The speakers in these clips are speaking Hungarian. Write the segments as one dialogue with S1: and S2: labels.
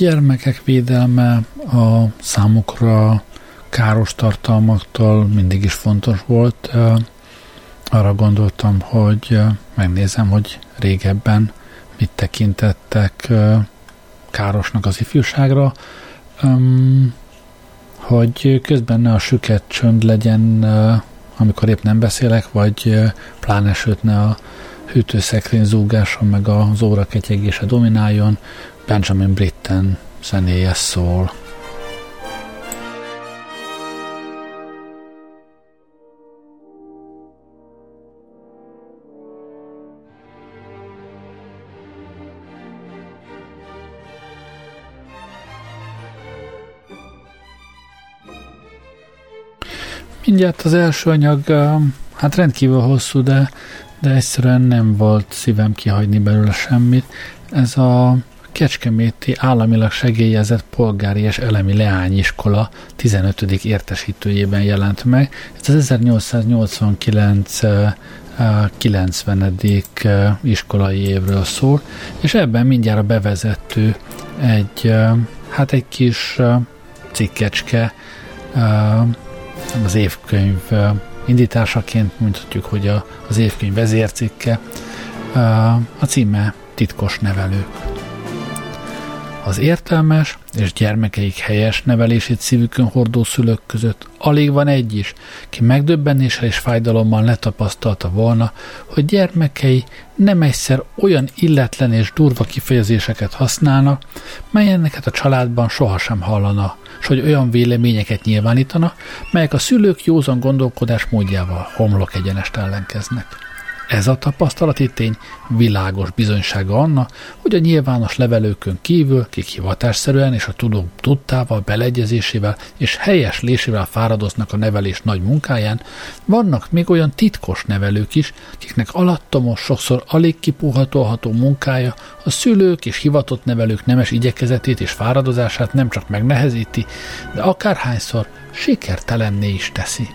S1: gyermekek védelme a számukra káros tartalmaktól mindig is fontos volt. Arra gondoltam, hogy megnézem, hogy régebben mit tekintettek károsnak az ifjúságra, hogy közben ne a süket csönd legyen, amikor épp nem beszélek, vagy pláne sőt ne a hűtőszekrény zúgáson, meg az óra ketyegése domináljon, Benjamin Britten zenéje szól. Mindjárt az első anyag, hát rendkívül hosszú, de, de egyszerűen nem volt szívem kihagyni belőle semmit. Ez a Kecskeméti államilag segélyezett polgári és elemi leányiskola 15. értesítőjében jelent meg. Ez az 1889 90. iskolai évről szól, és ebben mindjárt a bevezető egy, hát egy kis cikkecske az évkönyv indításaként mondhatjuk, hogy az évkönyv vezércikke. A címe Titkos nevelők. Az értelmes és gyermekeik helyes nevelését szívükön hordó szülők között alig van egy is, ki megdöbbenéssel és fájdalommal letapasztalta volna, hogy gyermekei nem egyszer olyan illetlen és durva kifejezéseket használnak, melyeneket a családban sohasem hallana, és hogy olyan véleményeket nyilvánítana, melyek a szülők józan gondolkodás módjával homlok egyenest ellenkeznek. Ez a tapasztalati tény világos bizonysága annak, hogy a nyilvános levelőkön kívül, kik hivatásszerűen és a tudók tudtával, beleegyezésével és helyes lésével fáradoznak a nevelés nagy munkáján, vannak még olyan titkos nevelők is, kiknek alattomos, sokszor alig kipuhatolható munkája a szülők és hivatott nevelők nemes igyekezetét és fáradozását nem csak megnehezíti, de akárhányszor sikertelenné is teszi.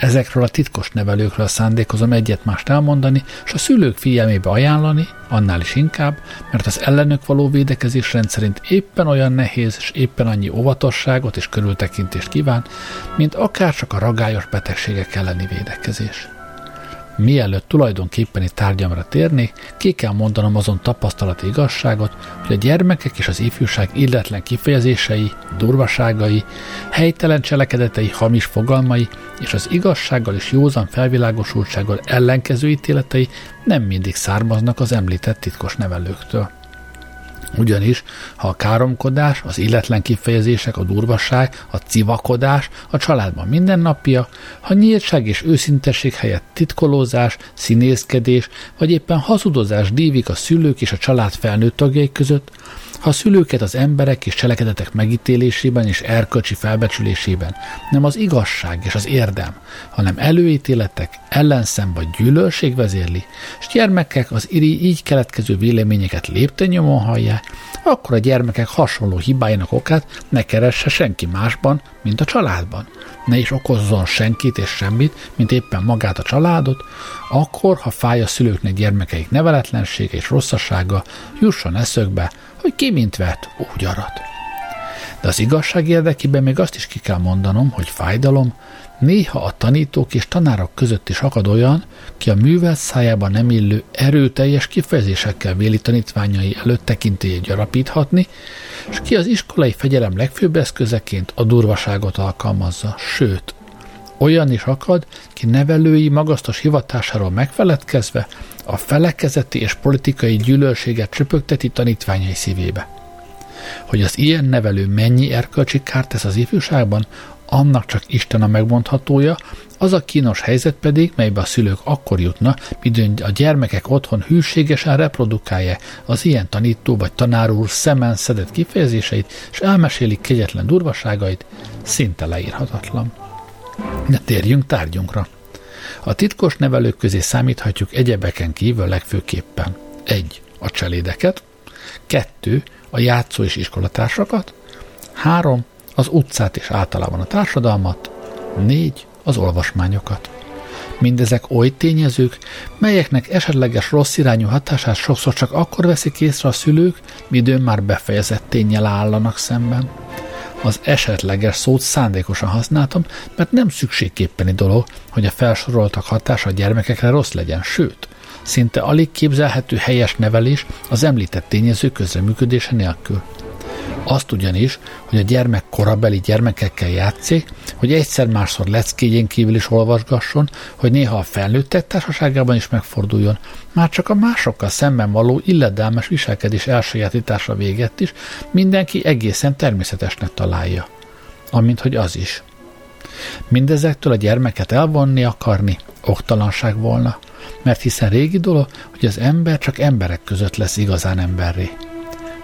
S1: Ezekről a titkos nevelőkről szándékozom egyet-mást elmondani, és a szülők figyelmébe ajánlani, annál is inkább, mert az ellenük való védekezés rendszerint éppen olyan nehéz és éppen annyi óvatosságot és körültekintést kíván, mint akárcsak a ragályos betegségek elleni védekezés. Mielőtt tulajdonképpeni tárgyamra térnék, ki kell mondanom azon tapasztalati igazságot, hogy a gyermekek és az ifjúság illetlen kifejezései, durvaságai, helytelen cselekedetei, hamis fogalmai és az igazsággal és józan felvilágosultsággal ellenkező ítéletei nem mindig származnak az említett titkos nevelőktől. Ugyanis, ha a káromkodás, az illetlen kifejezések, a durvasság, a civakodás a családban mindennapja, ha nyíltság és őszintesség helyett titkolózás, színészkedés, vagy éppen hazudozás dívik a szülők és a család felnőtt tagjai között, ha a szülőket az emberek és cselekedetek megítélésében és erkölcsi felbecsülésében nem az igazság és az érdem, hanem előítéletek, ellenszem vagy gyűlölség vezérli, és gyermekek az iri így keletkező véleményeket léptenyomon hallják, akkor a gyermekek hasonló hibáinak okát ne keresse senki másban, mint a családban. Ne is okozzon senkit és semmit, mint éppen magát a családot, akkor, ha fáj a szülőknek gyermekeik neveletlensége és rosszasága, jusson eszökbe, hogy ki mint vett, úgy arat. De az igazság érdekében még azt is ki kell mondanom, hogy fájdalom néha a tanítók és tanárok között is akad olyan, ki a művelt szájában nem illő erőteljes kifejezésekkel véli tanítványai előtt tekintélyét gyarapíthatni, és ki az iskolai fegyelem legfőbb eszközeként a durvaságot alkalmazza, sőt, olyan is akad, ki nevelői magasztos hivatásáról megfeledkezve a felekezeti és politikai gyűlölséget csöpögteti tanítványai szívébe. Hogy az ilyen nevelő mennyi erkölcsi kárt tesz az ifjúságban, annak csak Isten a megmondhatója, az a kínos helyzet pedig, melybe a szülők akkor jutna, midőn a gyermekek otthon hűségesen reprodukálja az ilyen tanító vagy tanár úr szemen szedett kifejezéseit, és elmesélik kegyetlen durvaságait, szinte leírhatatlan. De térjünk tárgyunkra. A titkos nevelők közé számíthatjuk egyebeken kívül legfőképpen egy A cselédeket, kettő A játszó és iskolatársakat, három Az utcát és általában a társadalmat, négy Az olvasmányokat. Mindezek oly tényezők, melyeknek esetleges rossz irányú hatását sokszor csak akkor veszik észre a szülők, midőn már befejezett tényel állanak szemben. Az esetleges szót szándékosan használtam, mert nem szükségképpeni dolog, hogy a felsoroltak hatása a gyermekekre rossz legyen, sőt, szinte alig képzelhető helyes nevelés az említett tényező közreműködése nélkül. Azt ugyanis, hogy a gyermek korabeli gyermekekkel játszik, hogy egyszer-másszor leckéjén kívül is olvasgasson, hogy néha a felnőttek társaságában is megforduljon, már csak a másokkal szemben való illedelmes viselkedés elsajátítása véget is mindenki egészen természetesnek találja. Amint hogy az is. Mindezektől a gyermeket elvonni akarni oktalanság volna, mert hiszen régi dolog, hogy az ember csak emberek között lesz igazán emberré.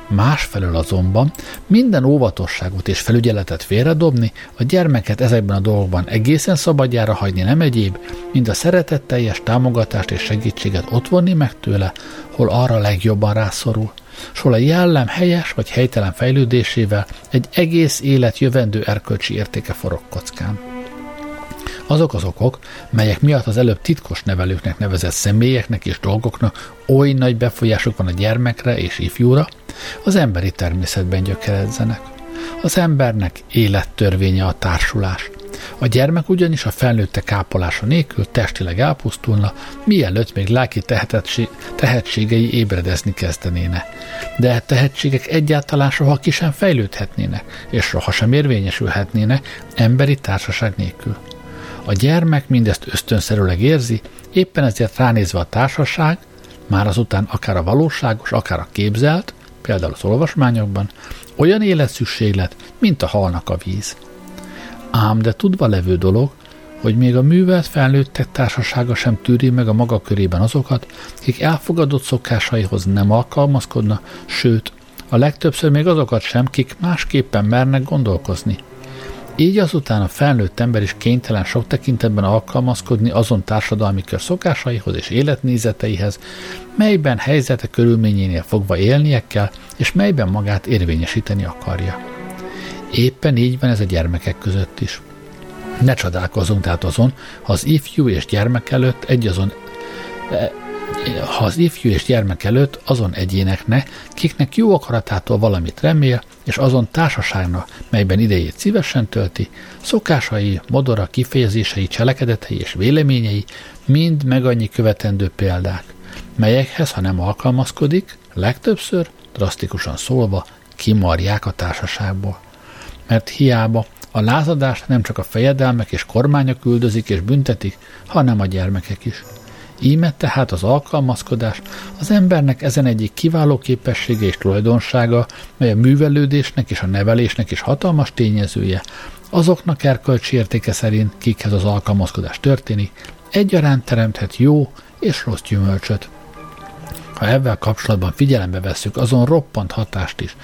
S1: Másfelől azonban minden óvatosságot és felügyeletet félredobni, a gyermeket ezekben a dolgokban egészen szabadjára hagyni nem egyéb, mint a szeretetteljes támogatást és segítséget ott vonni meg tőle, hol arra legjobban rászorul, s hol a jellem helyes vagy helytelen fejlődésével egy egész élet jövendő erkölcsi értéke forog kockán. Azok az okok, melyek miatt az előbb titkos nevelőknek nevezett személyeknek és dolgoknak oly nagy befolyásuk van a gyermekre és ifjúra, az emberi természetben gyökeredzenek. Az embernek élettörvénye a társulás. A gyermek ugyanis a felnőtte kápolása nélkül testileg elpusztulna, mielőtt még lelki tehetségei ébredezni kezdenéne. De e tehetségek egyáltalán soha ki sem fejlődhetnének, és soha sem érvényesülhetnének emberi társaság nélkül. A gyermek mindezt ösztönszerűleg érzi, éppen ezért ránézve a társaság, már azután akár a valóságos, akár a képzelt, például az olvasmányokban, olyan életszükséglet, mint a halnak a víz. Ám de tudva levő dolog, hogy még a művelt felnőttek társasága sem tűri meg a maga körében azokat, akik elfogadott szokásaihoz nem alkalmazkodna, sőt, a legtöbbször még azokat sem, kik másképpen mernek gondolkozni. Így azután a felnőtt ember is kénytelen sok tekintetben alkalmazkodni azon társadalmi kör szokásaihoz és életnézeteihez, melyben helyzete körülményénél fogva élnie kell, és melyben magát érvényesíteni akarja. Éppen így van ez a gyermekek között is. Ne csodálkozzunk tehát azon, ha az ifjú és gyermek előtt egy azon ha az ifjú és gyermek előtt azon egyéneknek, kiknek jó akaratától valamit remél, és azon társaságnak, melyben idejét szívesen tölti, szokásai, modora, kifejezései, cselekedetei és véleményei mind meg annyi követendő példák, melyekhez, ha nem alkalmazkodik, legtöbbször, drasztikusan szólva, kimarják a társaságból. Mert hiába a lázadást nem csak a fejedelmek és kormányok üldözik és büntetik, hanem a gyermekek is. Íme tehát az alkalmazkodás az embernek ezen egyik kiváló képessége és tulajdonsága, mely a művelődésnek és a nevelésnek is hatalmas tényezője, azoknak erkölcsi értéke szerint, kikhez az alkalmazkodás történik, egyaránt teremthet jó és rossz gyümölcsöt ha ebben kapcsolatban figyelembe vesszük azon roppant hatást is,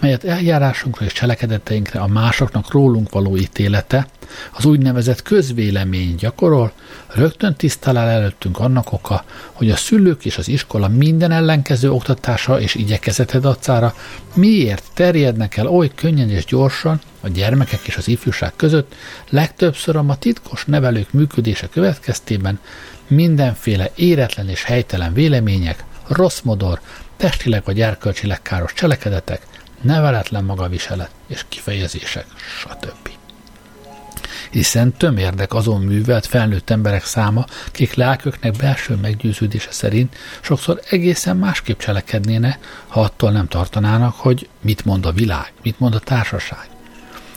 S1: melyet eljárásunkra és cselekedeteinkre a másoknak rólunk való ítélete, az úgynevezett közvélemény gyakorol, rögtön tisztalál előttünk annak oka, hogy a szülők és az iskola minden ellenkező oktatása és igyekezete dacára miért terjednek el oly könnyen és gyorsan a gyermekek és az ifjúság között, legtöbbször a ma titkos nevelők működése következtében mindenféle éretlen és helytelen vélemények, rossz modor, testileg vagy erkölcsileg káros cselekedetek, neveletlen magaviselet és kifejezések, stb. Hiszen tömérdek azon művelt felnőtt emberek száma, kik lelköknek belső meggyőződése szerint sokszor egészen másképp cselekednéne, ha attól nem tartanának, hogy mit mond a világ, mit mond a társaság.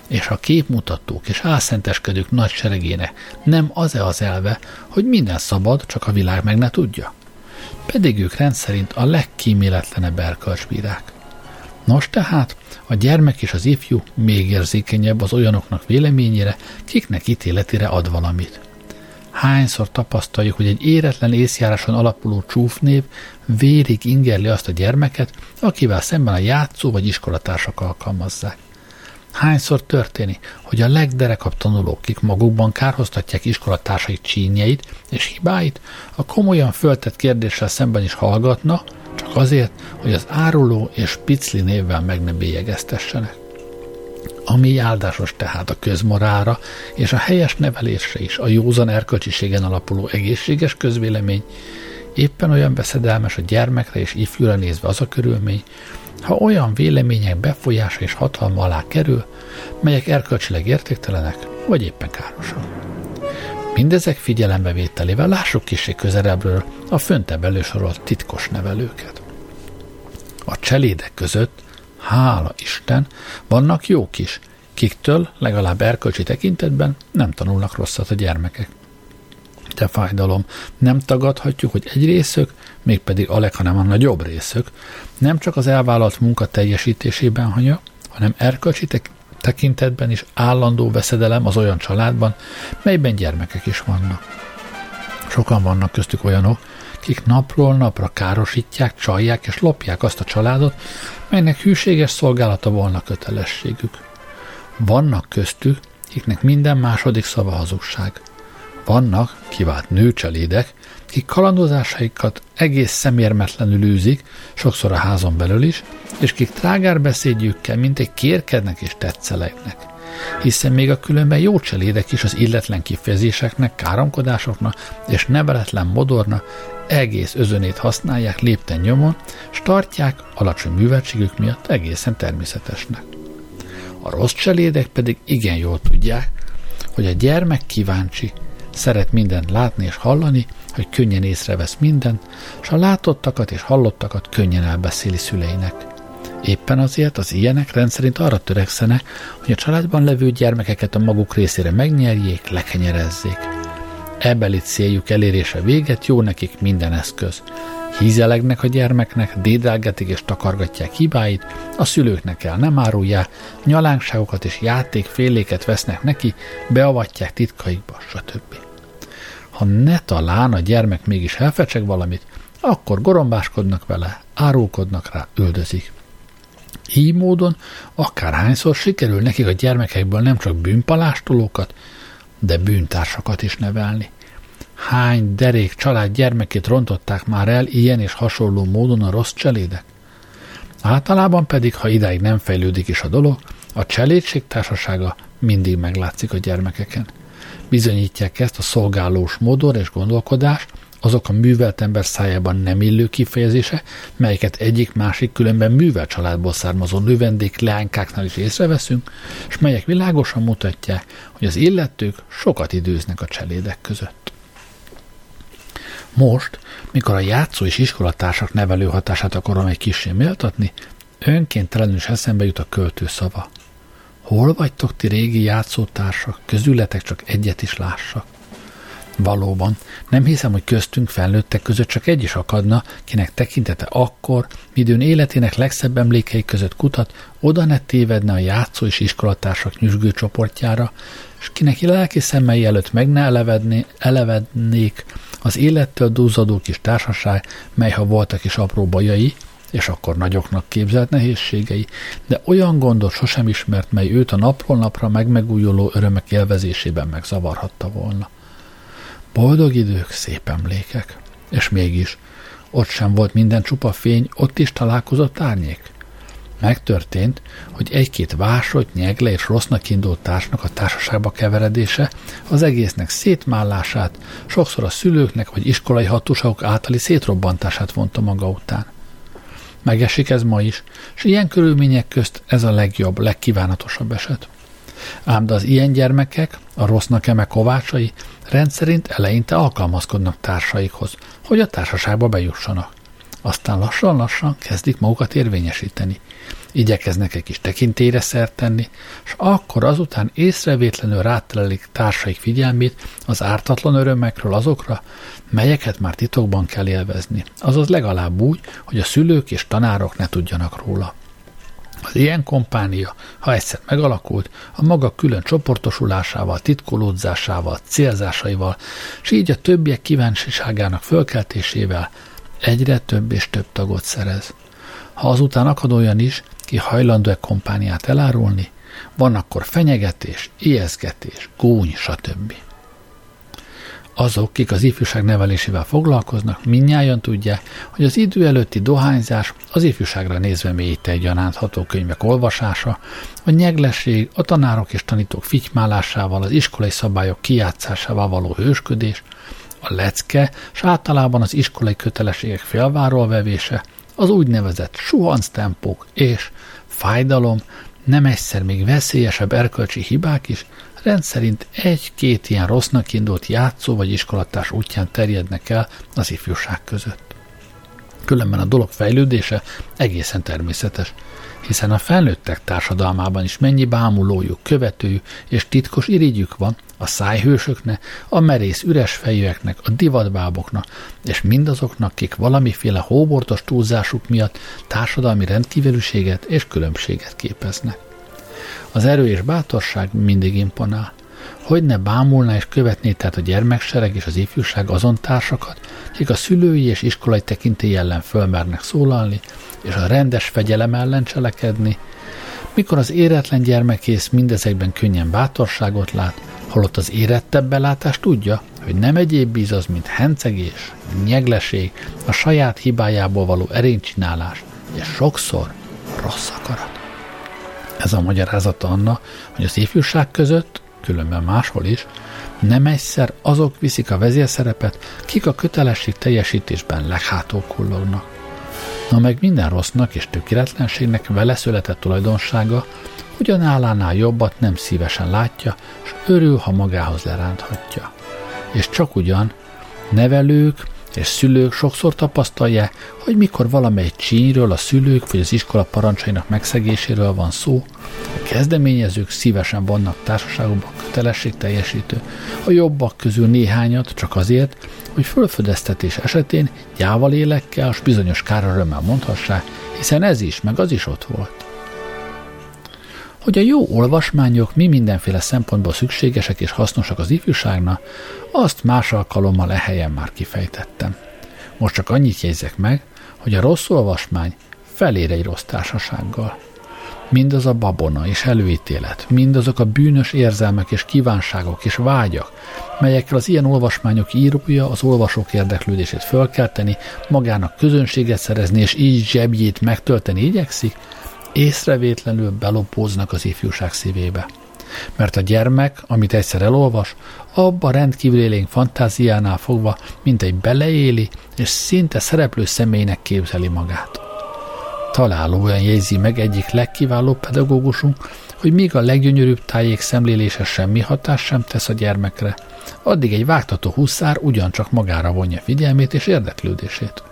S1: És a képmutatók és álszenteskedők nagy seregének nem az-e az elve, hogy minden szabad, csak a világ meg ne tudja? Pedig ők rendszerint a legkíméletlenebb erkölcsbírák. Nos tehát, a gyermek és az ifjú még érzékenyebb az olyanoknak véleményére, kiknek ítéletére ad valamit. Hányszor tapasztaljuk, hogy egy éretlen észjáráson alapuló csúfnév vérig ingerli azt a gyermeket, akivel szemben a játszó vagy iskolatársak alkalmazzák. Hányszor történik, hogy a legderekabb tanulók, kik magukban kárhoztatják iskolatársai csínyeit és hibáit, a komolyan föltett kérdéssel szemben is hallgatna, csak azért, hogy az áruló és picli névvel meg ne bélyegeztessenek. ami áldásos tehát a közmorára és a helyes nevelésre is a józan erkölcsiségen alapuló egészséges közvélemény, éppen olyan veszedelmes a gyermekre és ifjúra nézve az a körülmény, ha olyan vélemények befolyása és hatalma alá kerül, melyek erkölcsileg értéktelenek, vagy éppen károsak. Mindezek figyelembevételével lássuk kisé közelebbről a föntebb elősorolt titkos nevelőket. A cselédek között, hála Isten, vannak jók is, kiktől legalább erkölcsi tekintetben nem tanulnak rosszat a gyermekek. De fájdalom, nem tagadhatjuk, hogy egy részük, mégpedig aleg, hanem a nagyobb részük, nem csak az elvállalt munka teljesítésében hanya, hanem erkölcsi tekintetben is állandó veszedelem az olyan családban, melyben gyermekek is vannak. Sokan vannak köztük olyanok, kik napról napra károsítják, csalják és lopják azt a családot, melynek hűséges szolgálata volna kötelességük. Vannak köztük, kiknek minden második szava hazugság. Vannak kivált nőcselédek, kik kalandozásaikat egész szemérmetlenül űzik, sokszor a házon belül is, és kik trágár beszédjükkel, mint egy kérkednek és tetszelegnek. Hiszen még a különben jó cselédek is az illetlen kifejezéseknek, káromkodásoknak és neveletlen modorna egész özönét használják lépten nyomon, és tartják alacsony műveltségük miatt egészen természetesnek. A rossz cselédek pedig igen jól tudják, hogy a gyermek kíváncsi, szeret mindent látni és hallani, hogy könnyen észrevesz mindent, és a látottakat és hallottakat könnyen elbeszéli szüleinek. Éppen azért az ilyenek rendszerint arra törekszenek, hogy a családban levő gyermekeket a maguk részére megnyerjék, lekenyerezzék. Ebbeli céljuk elérése véget jó nekik minden eszköz. Hízelegnek a gyermeknek, dédelgetik és takargatják hibáit, a szülőknek el nem árulják, nyalánkságokat és játékféléket vesznek neki, beavatják titkaikba, stb. Ha ne talán a gyermek mégis elfecseg valamit, akkor gorombáskodnak vele, árulkodnak rá, üldözik. Így módon akárhányszor sikerül nekik a gyermekekből nem csak bűnpalástolókat, de bűntársakat is nevelni. Hány derék család gyermekét rontották már el ilyen és hasonló módon a rossz cselédek? Általában pedig, ha idáig nem fejlődik is a dolog, a cselédség társasága mindig meglátszik a gyermekeken. Bizonyítják ezt a szolgálós modor és gondolkodás, azok a művelt ember szájában nem illő kifejezése, melyeket egyik-másik különben művelt családból származó növendék leánykáknál is észreveszünk, és melyek világosan mutatják, hogy az illetők sokat időznek a cselédek között. Most, mikor a játszó és iskolatársak nevelő hatását akarom egy kicsi méltatni, önkéntelenül is eszembe jut a költő szava. Hol vagytok ti régi játszótársak, közületek csak egyet is lássak? Valóban, nem hiszem, hogy köztünk felnőttek között csak egy is akadna, kinek tekintete akkor, midőn életének legszebb emlékei között kutat, oda ne tévedne a játszó és iskolatársak nyüzsgő csoportjára, és kinek lelki szemmei előtt meg ne elevedné, elevednék az élettől dúzadó kis társaság, mely ha voltak is apró bajai, és akkor nagyoknak képzelt nehézségei, de olyan gondot sosem ismert, mely őt a napról napra megmegújuló örömek élvezésében megzavarhatta volna. Boldog idők, szép emlékek. És mégis, ott sem volt minden csupa fény, ott is találkozott árnyék. Megtörtént, hogy egy-két vásott, nyegle és rossznak indult társnak a társaságba keveredése az egésznek szétmállását, sokszor a szülőknek vagy iskolai hatóságok általi szétrobbantását vonta maga után. Megesik ez ma is, és ilyen körülmények közt ez a legjobb, legkívánatosabb eset. Ám de az ilyen gyermekek, a rossznak eme kovácsai rendszerint eleinte alkalmazkodnak társaikhoz, hogy a társaságba bejussanak. Aztán lassan-lassan kezdik magukat érvényesíteni. Igyekeznek egy kis tekintélyre szert tenni, és akkor azután észrevétlenül rátelelik társaik figyelmét az ártatlan örömekről azokra, melyeket már titokban kell élvezni, azaz legalább úgy, hogy a szülők és tanárok ne tudjanak róla. Az ilyen kompánia, ha egyszer megalakult, a maga külön csoportosulásával, titkolódzásával, célzásaival, és így a többiek kíváncsiságának fölkeltésével egyre több és több tagot szerez. Ha azután akad olyan is, ki hajlandó-e kompániát elárulni, van akkor fenyegetés, ijeszgetés, gúny, stb. Azok, kik az ifjúság nevelésével foglalkoznak, minnyáján tudják, hogy az idő előtti dohányzás az ifjúságra nézve mélyíte egyaránt könyvek olvasása, a nyeglesség, a tanárok és tanítók fitymálásával, az iskolai szabályok kijátszásával való hősködés, a lecke, és általában az iskolai kötelességek félváról vevése, az úgynevezett tempók és fájdalom, nem egyszer még veszélyesebb erkölcsi hibák is rendszerint egy-két ilyen rossznak indult játszó vagy iskolatás útján terjednek el az ifjúság között. Különben a dolog fejlődése egészen természetes, hiszen a felnőttek társadalmában is mennyi bámulójuk, követőjük és titkos irigyük van a szájhősöknek, a merész üres fejűeknek, a divatbáboknak, és mindazoknak, kik valamiféle hóbortos túlzásuk miatt társadalmi rendkívülséget és különbséget képeznek. Az erő és bátorság mindig imponál. Hogy ne bámulná és követné tehát a gyermeksereg és az ifjúság azon társakat, akik a szülői és iskolai tekintély ellen fölmernek szólalni, és a rendes fegyelem ellen cselekedni, mikor az éretlen gyermekész mindezekben könnyen bátorságot lát, holott az érettebb belátás tudja, hogy nem egyéb bíz az, mint hencegés, nyegleség, a saját hibájából való erénycsinálás, és sokszor rossz akarat. Ez a magyarázata anna, hogy az ifjúság között, különben máshol is, nem egyszer azok viszik a vezérszerepet, kik a kötelesség teljesítésben leghátul. Na meg minden rossznak és tökéletlenségnek vele született tulajdonsága, hogy a nálánál jobbat nem szívesen látja, és örül, ha magához leránthatja. És csak ugyan nevelők, és szülők sokszor tapasztalják, hogy mikor valamely csínyről, a szülők vagy az iskola parancsainak megszegéséről van szó, a kezdeményezők szívesen vannak társaságokban kötelesség teljesítő, a jobbak közül néhányat csak azért, hogy fölfedeztetés esetén gyával élekkel és bizonyos kárörömmel mondhassák, hiszen ez is, meg az is ott volt. Hogy a jó olvasmányok mi mindenféle szempontból szükségesek és hasznosak az ifjúságnak, azt más alkalommal e helyen már kifejtettem. Most csak annyit jegyzek meg, hogy a rossz olvasmány felér egy rossz társasággal. Mindaz a babona és előítélet, mindazok a bűnös érzelmek és kívánságok és vágyak, melyekkel az ilyen olvasmányok írója az olvasók érdeklődését fölkelteni, magának közönséget szerezni és így zsebjét megtölteni igyekszik, észrevétlenül belopóznak az ifjúság szívébe. Mert a gyermek, amit egyszer elolvas, abba rendkívül élénk fantáziánál fogva, mint egy beleéli, és szinte szereplő személynek képzeli magát. Találóan jegyzi meg egyik legkiválóbb pedagógusunk, hogy míg a leggyönyörűbb tájék szemlélése semmi hatás sem tesz a gyermekre, addig egy vágtató huszár ugyancsak magára vonja figyelmét és érdeklődését.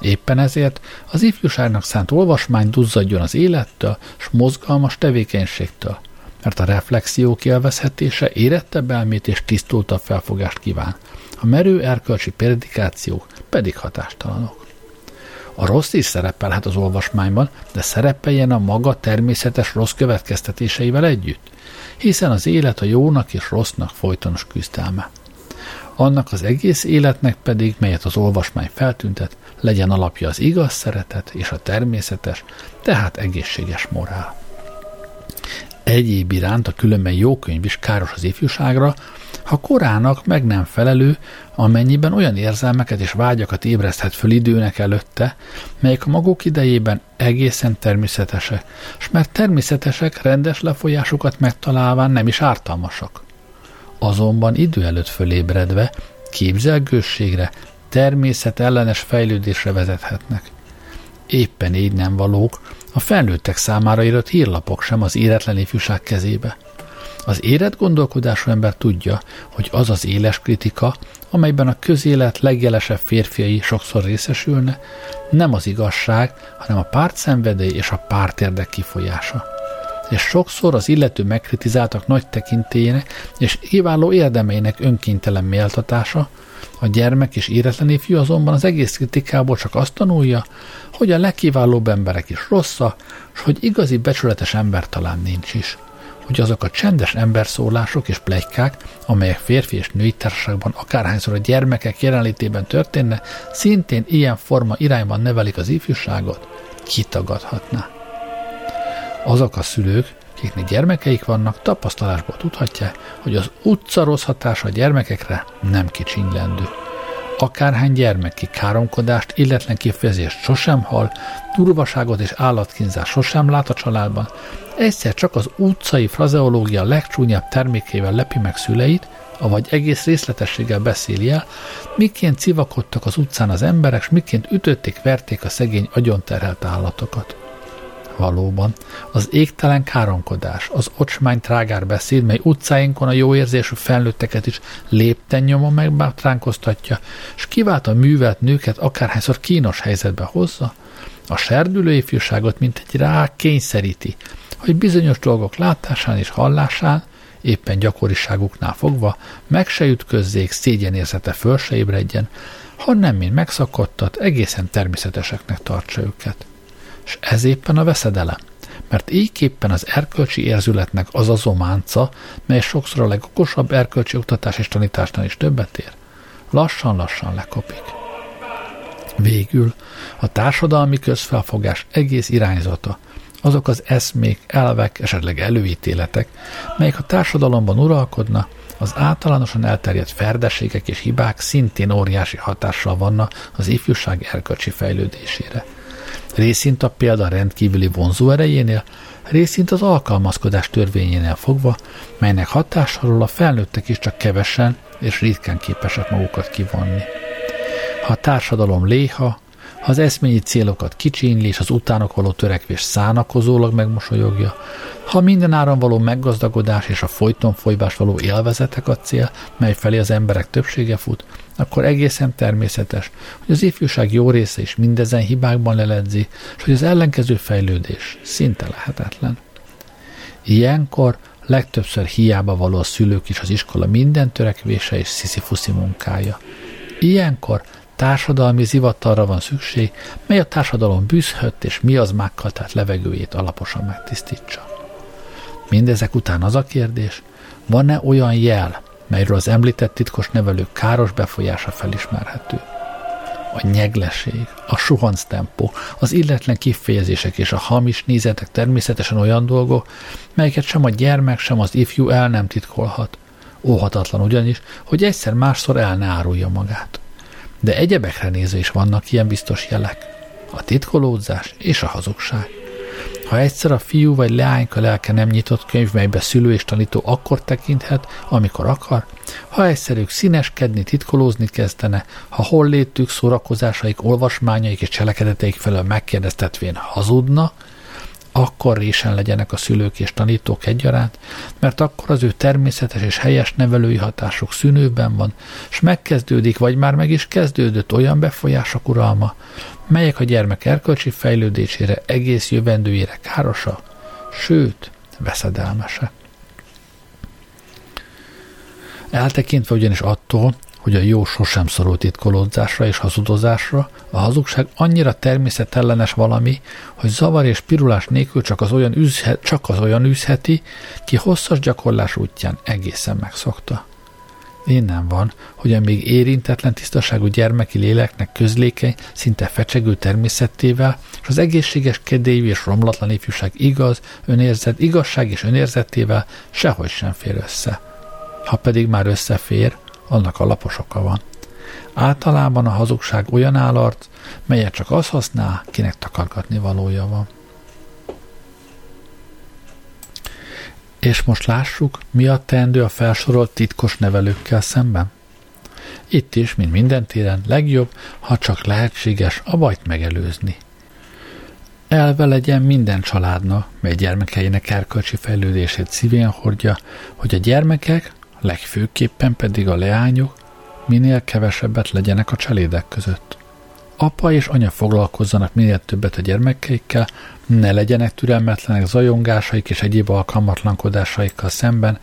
S1: Éppen ezért az ifjúságnak szánt olvasmány duzzadjon az élettől és mozgalmas tevékenységtől, mert a reflexió kielvezhetése érettebb elmét és tisztultabb felfogást kíván, a merő erkölcsi predikációk pedig hatástalanok. A rossz is szerepelhet az olvasmányban, de szerepeljen a maga természetes rossz következtetéseivel együtt, hiszen az élet a jónak és rossznak folytonos küzdelme. Annak az egész életnek pedig, melyet az olvasmány feltüntet, legyen alapja az igaz szeretet és a természetes, tehát egészséges morál. Egyéb iránt a különben jó könyv is káros az ifjúságra, ha korának meg nem felelő, amennyiben olyan érzelmeket és vágyakat ébreszthet föl időnek előtte, melyek a maguk idejében egészen természetesek, és mert természetesek rendes lefolyásokat megtalálván nem is ártalmasak. Azonban idő előtt fölébredve, képzelgősségre, természet ellenes fejlődésre vezethetnek. Éppen így nem valók a felnőttek számára írott hírlapok sem az éretlen ifjúság kezébe. Az érett gondolkodású ember tudja, hogy az az éles kritika, amelyben a közélet legjelesebb férfiai sokszor részesülne, nem az igazság, hanem a pártszenvedély és a pártérdek kifolyása. És sokszor az illető megkritizáltak nagy tekintélyének és kiváló érdemeinek önkéntelen méltatása, a gyermek és éretlen ifjú azonban az egész kritikából csak azt tanulja, hogy a legkiválóbb emberek is rossza, és hogy igazi becsületes ember talán nincs is. Hogy azok a csendes emberszólások és plegykák, amelyek férfi és női társaságban akárhányszor a gyermekek jelenlétében történne, szintén ilyen forma irányban nevelik az ifjúságot, kitagadhatná. Azok a szülők, akiknek gyermekeik vannak, tapasztalásból tudhatják, hogy az utca rossz hatása a gyermekekre nem kicsinylendő. Akárhány gyermeki káromkodást, illetlen kifejezést sosem hall, durvaságot és állatkínzást sosem lát a családban, egyszer csak az utcai frazeológia legcsúnyabb termékével lepi meg szüleit, avagy egész részletességgel beszéli el, miként civakodtak az utcán az emberek, és miként ütötték, verték a szegény agyonterhelt állatokat. Valóban, az égtelen káromkodás, az ocsmány trágár beszéd, mely utcáinkon a jó érzésű felnőtteket is lépten nyomon megbátránkoztatja, és kivált a művelt nőket akárhányszor kínos helyzetbe hozza, a serdülő ifjúságot mint egy rá kényszeríti, hogy bizonyos dolgok látásán és hallásán, éppen gyakoriságuknál fogva, meg se ütközzék, szégyenérzete föl se ébredjen, ha nem mind megszakadtat, egészen természeteseknek tartsa őket. És ez éppen a veszedelem, mert ígyképpen az erkölcsi érzületnek az azománca, mely sokszor a legokosabb erkölcsi oktatás és tanításnál is többet ér, lassan-lassan lekopik. Végül a társadalmi közfelfogás egész irányzata, azok az eszmék, elvek, esetleg előítéletek, melyek a társadalomban uralkodna, az általánosan elterjedt ferdeségek és hibák szintén óriási hatással vannak az ifjúság erkölcsi fejlődésére. Részint a példa rendkívüli vonzó erejénél, részint az alkalmazkodás törvényénél fogva, melynek hatásáról a felnőttek is csak kevesen és ritkán képesek magukat kivonni. Ha a társadalom léha, ha az eszményi célokat kicsínli és az utánok való törekvés szánakozólag megmosolyogja, ha minden áron való meggazdagodás és a folyton folybás való élvezetek a cél, mely felé az emberek többsége fut, akkor egészen természetes, hogy az ifjúság jó része is mindezen hibákban leledzi, és hogy az ellenkező fejlődés szinte lehetetlen. Ilyenkor legtöbbször hiába való a szülők is az iskola minden törekvése és sziszifuszi munkája. Ilyenkor társadalmi zivatarra van szükség, mely a társadalom bűzhött és mi az mákkal, tehát levegőjét alaposan megtisztítsa. Mindezek után az a kérdés, van-e olyan jel, melyről az említett titkos nevelők káros befolyása felismerhető? A nyegleség, a suhanc tempó, az illetlen kifejezések és a hamis nézetek természetesen olyan dolgok, melyeket sem a gyermek, sem az ifjú el nem titkolhat. Óhatatlan ugyanis, hogy egyszer másszor el ne árulja magát. De egyebekre is vannak ilyen biztos jelek. A titkolódzás és a hazugság. Ha egyszer a fiú vagy leányka lelke nem nyitott könyv, melybe szülő és tanító akkor tekinthet, amikor akar, ha egyszer ők színeskedni, titkolózni kezdene, ha hol létük, szórakozásaik, olvasmányaik és cselekedeteik felől megkérdeztetvén hazudna, akkor résen legyenek a szülők és tanítók egyaránt, mert akkor az ő természetes és helyes nevelői hatásuk szűnőben van, és megkezdődik, vagy már meg is kezdődött olyan befolyások uralma, melyek a gyermek erkölcsi fejlődésére, egész jövendőjére károsa, sőt, veszedelmese. Eltekintve ugyanis attól, hogy a jó sosem szorul titkolódzásra és hazudozásra, a hazugság annyira természetellenes valami, hogy zavar és pirulás nélkül csak az olyan, üzhet, csak az olyan üzheti, ki hosszas gyakorlás útján egészen megszokta. Innen van, hogy a még érintetlen tisztaságú gyermeki léleknek közlékeny, szinte fecsegő természettével, és az egészséges kedélyű és romlatlan ifjúság igaz, önérzet, igazság és önérzetével sehogy sem fér össze. Ha pedig már összefér, annak alapos oka van. Általában a hazugság olyan állarc, melyet csak az használ, kinek takargatni valója van. És most lássuk, mi a teendő a felsorolt titkos nevelőkkel szemben. Itt is, mint minden téren, legjobb, ha csak lehetséges a bajt megelőzni. Elve legyen minden családnak, mely gyermekeinek erkölcsi fejlődését szívén hordja, hogy a gyermekek, legfőképpen pedig a leányok minél kevesebbet legyenek a cselédek között. Apa és anya foglalkozzanak minél többet a gyermekeikkel, ne legyenek türelmetlenek zajongásaik és egyéb alkalmatlankodásaikkal szemben,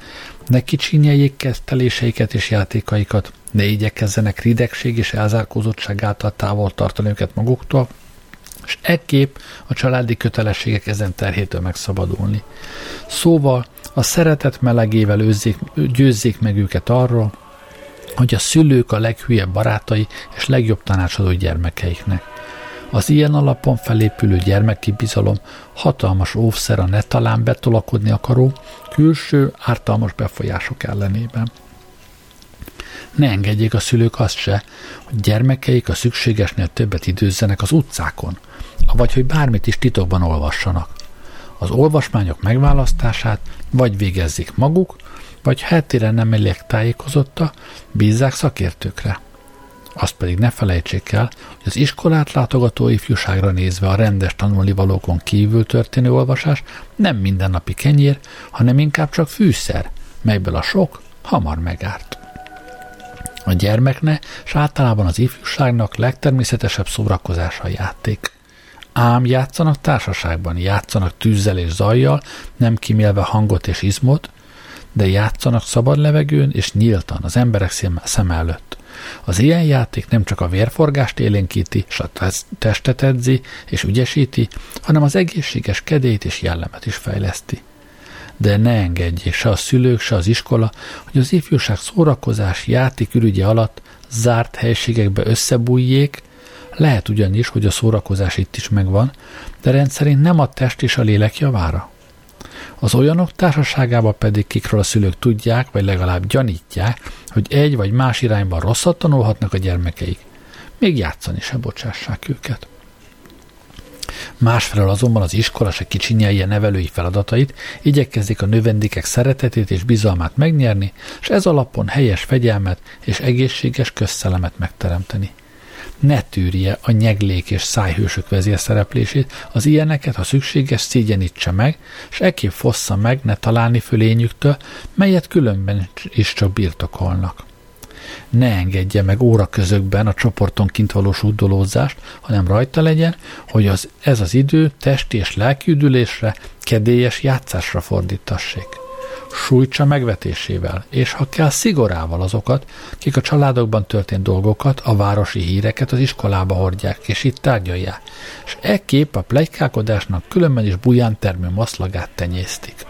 S1: ne kicsinyeljék kezdteléseiket és játékaikat, ne igyekezzenek ridegség és elzárkózottság által távol tartani őket maguktól, és ekképp a családi kötelességek ezen terhétől megszabadulni. Szóval a szeretet melegével őzzék, győzzék meg őket arról, hogy a szülők a leghülyebb barátai és legjobb tanácsadó gyermekeiknek. Az ilyen alapon felépülő gyermeki bizalom hatalmas óvszer a ne talán betolakodni akaró, külső, ártalmas befolyások ellenében. Ne engedjék a szülők azt se, hogy gyermekeik a szükségesnél többet időzzenek az utcákon, vagy hogy bármit is titokban olvassanak. Az olvasmányok megválasztását vagy végezzék maguk, vagy hetére nem elég tájékozotta, bízzák szakértőkre. Azt pedig ne felejtsék el, hogy az iskolát látogató ifjúságra nézve a rendes tanulnivalókon kívül történő olvasás nem mindennapi kenyér, hanem inkább csak fűszer, melyből a sok hamar megárt. A gyermekne, és általában az ifjúságnak legtermészetesebb szórakozása a játék. Ám játszanak társaságban, játszanak tűzzel és zajjal, nem kimélve hangot és izmot, de játszanak szabad levegőn és nyíltan az emberek szem előtt. Az ilyen játék nem csak a vérforgást élénkíti, és a testet edzi és ügyesíti, hanem az egészséges kedélyt és jellemet is fejleszti. De ne engedjék se a szülők, se az iskola, hogy az ifjúság szórakozás játék ürügye alatt zárt helységekbe összebújjék, lehet ugyanis, hogy a szórakozás itt is megvan, de rendszerint nem a test és a lélek javára. Az olyanok társaságába pedig, kikről a szülők tudják, vagy legalább gyanítják, hogy egy vagy más irányban rosszat tanulhatnak a gyermekeik. Még játszani se bocsássák őket. Másfelől azonban az iskola se kicsinyelje nevelői feladatait, igyekezik a növendékek szeretetét és bizalmát megnyerni, és ez alapon helyes fegyelmet és egészséges közszelemet megteremteni ne tűrje a nyeglék és szájhősök vezérszereplését, az ilyeneket, ha szükséges, szégyenítse meg, és ekképp fossza meg ne találni fölényüktől, melyet különben is csak birtokolnak. Ne engedje meg óra közökben a csoporton kint valós útdolózást, hanem rajta legyen, hogy az, ez az idő testi és lelkiüdülésre, kedélyes játszásra fordítassék sújtsa megvetésével, és ha kell szigorával azokat, kik a családokban történt dolgokat, a városi híreket az iskolába hordják, és itt tárgyalják, és ekképp a plegykálkodásnak különben is buján termő maszlagát tenyésztik.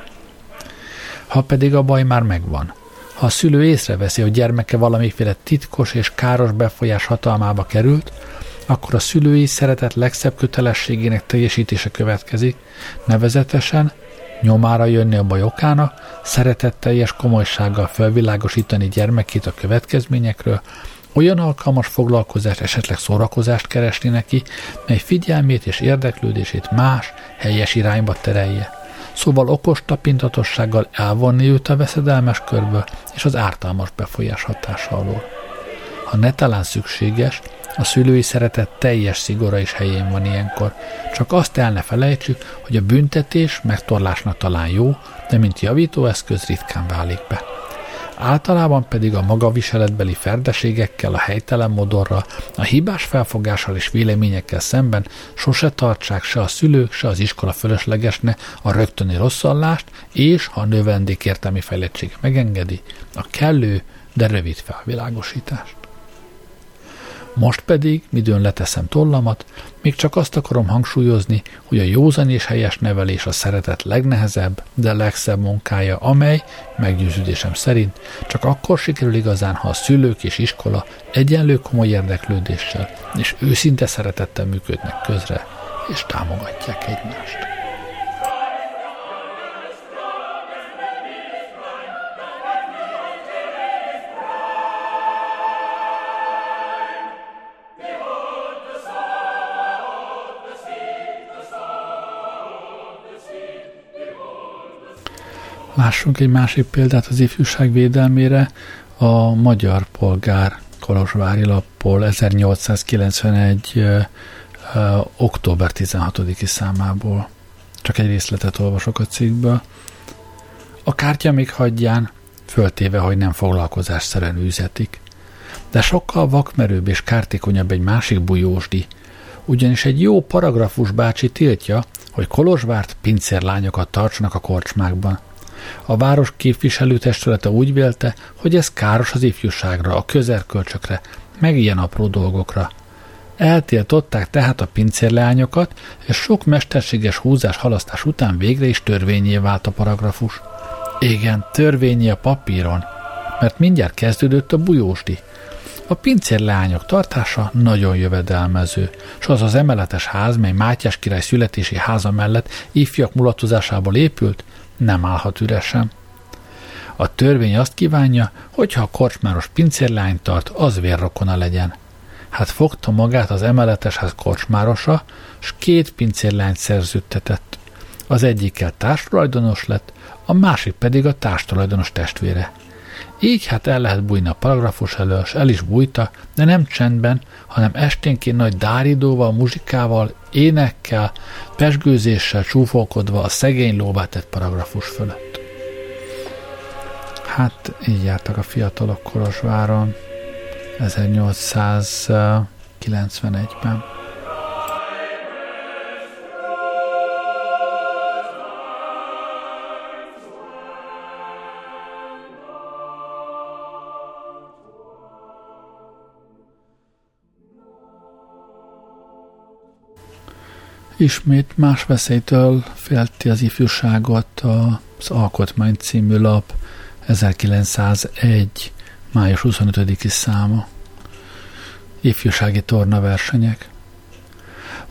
S1: Ha pedig a baj már megvan, ha a szülő észreveszi, hogy gyermeke valamiféle titkos és káros befolyás hatalmába került, akkor a szülői szeretet legszebb kötelességének teljesítése következik, nevezetesen nyomára jönni a bajokának, szeretetteljes komolysággal felvilágosítani gyermekét a következményekről, olyan alkalmas foglalkozást, esetleg szórakozást keresni neki, mely figyelmét és érdeklődését más, helyes irányba terelje. Szóval okos tapintatossággal elvonni őt a veszedelmes körből és az ártalmas befolyás hatása alól. Ha ne talán szükséges, a szülői szeretet teljes szigora is helyén van ilyenkor. Csak azt el ne felejtsük, hogy a büntetés megtorlásnak talán jó, de mint javítóeszköz ritkán válik be. Általában pedig a magaviseletbeli ferdeségekkel, a helytelen modorral, a hibás felfogással és véleményekkel szemben sose tartsák se a szülők, se az iskola fölöslegesne a rögtöni rosszallást, és, ha a növendék értelmi fejlettség megengedi, a kellő, de rövid felvilágosítást. Most pedig, midőn leteszem tollamat, még csak azt akarom hangsúlyozni, hogy a józan és helyes nevelés a szeretet legnehezebb, de legszebb munkája, amely, meggyőződésem szerint, csak akkor sikerül igazán, ha a szülők és iskola egyenlő komoly érdeklődéssel és őszinte szeretettel működnek közre, és támogatják egymást. Lássunk egy másik példát az ifjúság védelmére, a Magyar Polgár Kolozsvári Lappol 1891. Ö, ö, október 16-i számából. Csak egy részletet olvasok a cikkből. A kártya még hagyján, föltéve, hogy nem foglalkozásszerűen üzetik. De sokkal vakmerőbb és kártékonyabb egy másik bujósdi, ugyanis egy jó paragrafus bácsi tiltja, hogy Kolozsvárt pincérlányokat tartsanak a korcsmákban – a város képviselőtestülete úgy vélte, hogy ez káros az ifjúságra, a közerkölcsökre, meg ilyen apró dolgokra. Eltiltották tehát a pincérleányokat, és sok mesterséges húzás halasztás után végre is törvényé vált a paragrafus. Igen, törvényé a papíron, mert mindjárt kezdődött a bujósdi. A pincérleányok tartása nagyon jövedelmező, és az az emeletes ház, mely Mátyás király születési háza mellett ifjak mulatozásából épült, nem állhat üresen. A törvény azt kívánja, hogyha a korcsmáros pincérlány tart, az vérrokona legyen. Hát fogta magát az emeleteshez korcsmárosa, s két pincérlányt szerződtetett. Az egyikkel társtulajdonos lett, a másik pedig a társtulajdonos testvére. Így hát el lehet bújni a paragrafus elől, s el is bújta, de nem csendben, hanem esténként nagy dáridóval, muzsikával, énekkel, pesgőzéssel csúfolkodva a szegény lóvá tett paragrafus fölött. Hát így jártak a fiatalok Kolozsváron 1891-ben. Ismét más veszélytől félti az ifjúságot az Alkotmány című lap 1901. május 25-i száma. Ifjúsági tornaversenyek.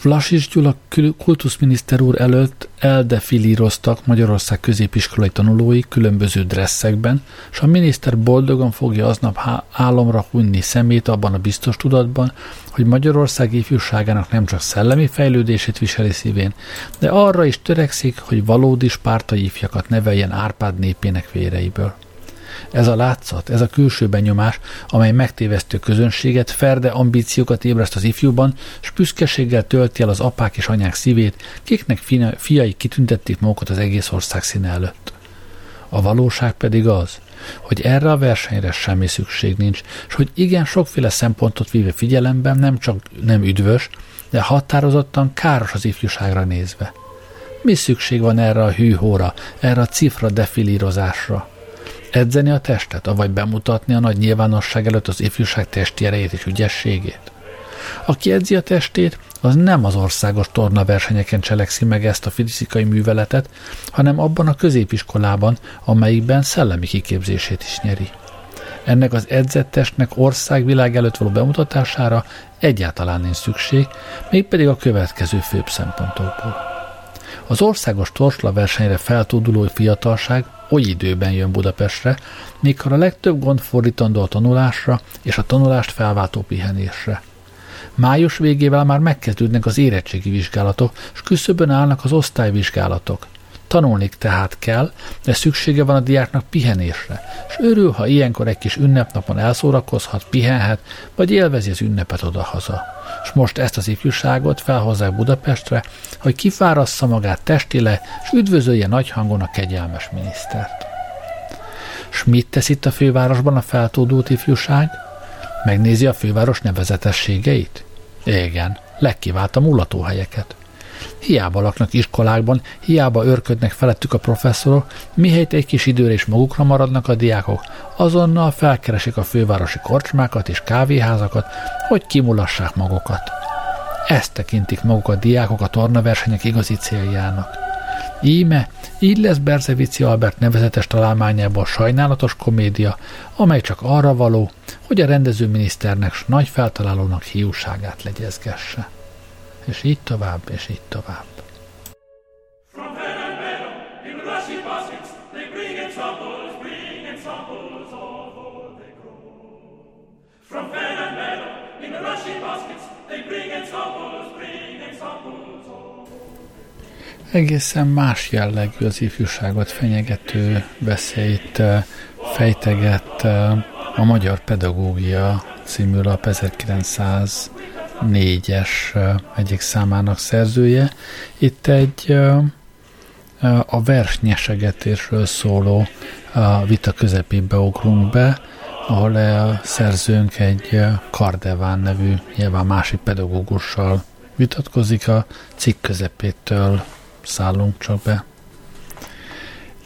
S1: Vlasis Gyula kultuszminiszter úr előtt eldefilíroztak Magyarország középiskolai tanulói különböző dresszekben, és a miniszter boldogan fogja aznap álomra hunyni szemét abban a biztos tudatban, hogy Magyarország ifjúságának nem csak szellemi fejlődését viseli szívén, de arra is törekszik, hogy valódi spártai ifjakat neveljen Árpád népének véreiből. Ez a látszat, ez a külső benyomás, amely megtévesztő közönséget, ferde ambíciókat ébreszt az ifjúban, s büszkeséggel tölti el az apák és anyák szívét, kiknek fiai kitüntették magukat az egész ország színe előtt. A valóság pedig az, hogy erre a versenyre semmi szükség nincs, és hogy igen sokféle szempontot víve figyelemben nem csak nem üdvös, de határozottan káros az ifjúságra nézve. Mi szükség van erre a hűhóra, erre a cifra defilírozásra? Edzeni a testet, avagy bemutatni a nagy nyilvánosság előtt az ifjúság testi erejét és ügyességét? Aki edzi a testét, az nem az országos tornaversenyeken cselekszi meg ezt a fizikai műveletet, hanem abban a középiskolában, amelyikben szellemi kiképzését is nyeri. Ennek az edzett testnek országvilág előtt való bemutatására egyáltalán nincs szükség, mégpedig a következő főbb szempontokból. Az országos torsla versenyre feltóduló fiatalság oly időben jön Budapestre, mikor a legtöbb gond fordítandó a tanulásra és a tanulást felváltó pihenésre. Május végével már megkezdődnek az érettségi vizsgálatok, és küszöbön állnak az osztályvizsgálatok. Tanulni tehát kell, de szüksége van a diáknak pihenésre, és örül, ha ilyenkor egy kis ünnepnapon elszórakozhat, pihenhet, vagy élvezi az ünnepet odahaza. És most ezt az ifjúságot felhozzák Budapestre, hogy kifárassza magát testile, és üdvözölje nagy hangon a kegyelmes minisztert. S mit tesz itt a fővárosban a feltódult ifjúság? Megnézi a főváros nevezetességeit? Igen, legkivált a mulatóhelyeket. Hiába laknak iskolákban, hiába örködnek felettük a professzorok, mihelyt egy kis időre is magukra maradnak a diákok, azonnal felkeresik a fővárosi korcsmákat és kávéházakat, hogy kimulassák magukat. Ezt tekintik maguk a diákok a tornaversenyek igazi céljának. Íme, így lesz Berzevici Albert nevezetes találmányából sajnálatos komédia, amely csak arra való, hogy a rendezőminiszternek s nagy feltalálónak hiúságát legyezgesse és így tovább, és így tovább. Egészen más jellegű az ifjúságot fenyegető veszélyt fejteget a Magyar Pedagógia című lap 1900 négyes egyik számának szerzője. Itt egy a versnyesegetésről szóló vita közepébe ugrunk be, ahol a szerzőnk egy Kardeván nevű, nyilván másik pedagógussal vitatkozik, a cikk közepétől szállunk csak be.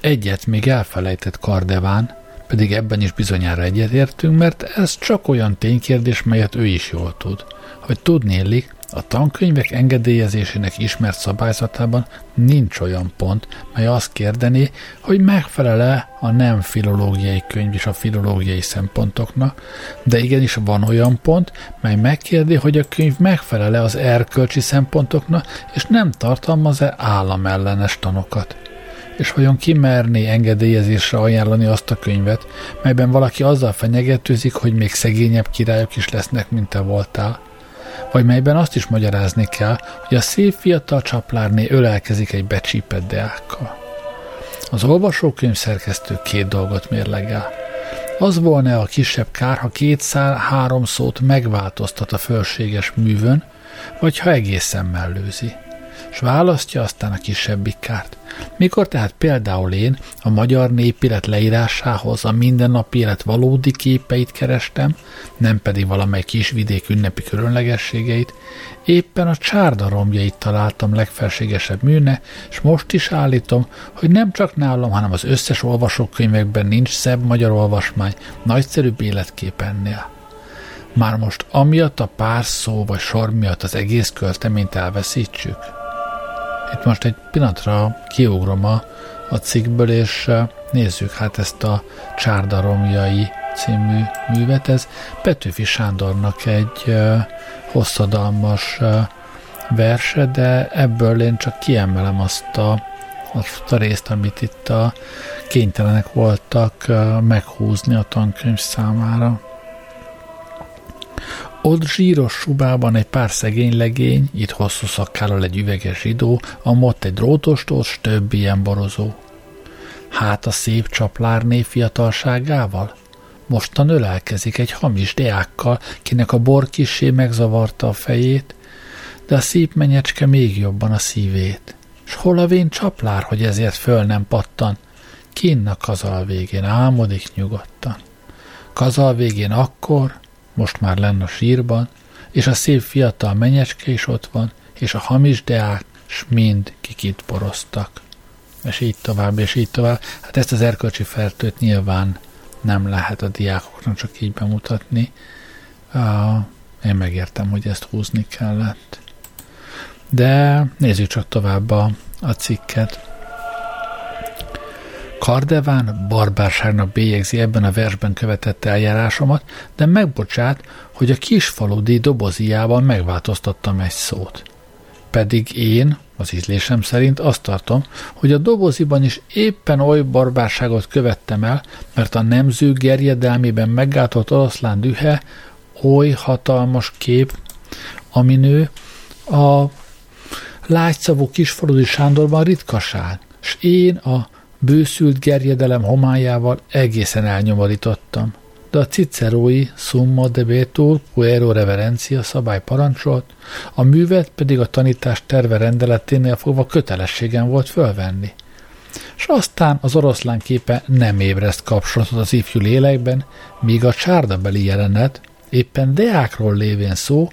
S1: Egyet még elfelejtett Kardeván, pedig ebben is bizonyára egyetértünk, mert ez csak olyan ténykérdés, melyet ő is jól tud – hogy tudnélik, A tankönyvek engedélyezésének ismert szabályzatában nincs olyan pont, mely azt kérdené, hogy megfelele a nem filológiai könyv és a filológiai szempontoknak, de igenis van olyan pont, mely megkérdi, hogy a könyv megfelele az erkölcsi szempontoknak, és nem tartalmaz-e államellenes tanokat és vajon kimerné engedélyezésre ajánlani azt a könyvet, melyben valaki azzal fenyegetőzik, hogy még szegényebb királyok is lesznek, mint te voltál? Vagy melyben azt is magyarázni kell, hogy a szép fiatal csaplárné ölelkezik egy becsípett deákkal? Az olvasókönyv szerkesztő két dolgot mérlegel. Az volna a kisebb kár, ha két szál három szót megváltoztat a fölséges művön, vagy ha egészen mellőzi és választja aztán a kisebbik kárt. Mikor tehát például én a magyar népélet leírásához a mindennapi élet valódi képeit kerestem, nem pedig valamely kisvidék ünnepi különlegességeit, éppen a csárda romjait találtam legfelségesebb műne, és most is állítom, hogy nem csak nálam, hanem az összes olvasókönyvekben nincs szebb magyar olvasmány, nagyszerűbb életkép ennél. Már most amiatt a pár szó vagy sor miatt az egész költeményt elveszítsük? Itt most egy pillanatra kiugrom a, a cikkből, és nézzük hát ezt a Csárdaromjai című művet. Ez Petőfi Sándornak egy hosszadalmas verse, de ebből én csak kiemelem azt a, azt a részt, amit itt a kénytelenek voltak meghúzni a tankönyv számára. Ott zsíros subában egy pár szegény legény, itt hosszú szakkállal egy üveges zsidó, amott egy drótostos, több ilyen borozó. Hát a szép csaplárné fiatalságával? Mostan ölelkezik egy hamis deákkal, kinek a bor kissé megzavarta a fejét, de a szép menyecske még jobban a szívét. S hol a vén csaplár, hogy ezért föl nem pattan? Kinn a kazal végén álmodik nyugodtan. Kazal végén akkor, most már lenn a sírban, és a szép fiatal menyecske is ott van, és a hamis deák, s mind kikit poroztak. És így tovább, és így tovább. Hát ezt az erkölcsi fertőt nyilván nem lehet a diákoknak csak így bemutatni. Uh, én megértem, hogy ezt húzni kellett. De nézzük csak tovább a, a cikket. Kardeván barbárságnak bélyegzi ebben a versben követett eljárásomat, de megbocsát, hogy a kisfaludi doboziában megváltoztattam egy szót. Pedig én, az ízlésem szerint azt tartom, hogy a doboziban is éppen oly barbárságot követtem el, mert a nemző gerjedelmében meggátolt oroszlán dühe oly hatalmas kép, nő a lágyszavú kisfaludi Sándorban ritkaság, s én a Bőszült gerjedelem homályával egészen elnyomorítottam, de a cicerói summa debetur puero reverencia szabály parancsolt, a művet pedig a tanítás terve rendeleténél fogva kötelességem volt fölvenni. És aztán az oroszlán képe nem ébreszt kapcsolatot az ifjú lélekben, míg a csárdabeli jelenet, éppen deákról lévén szó,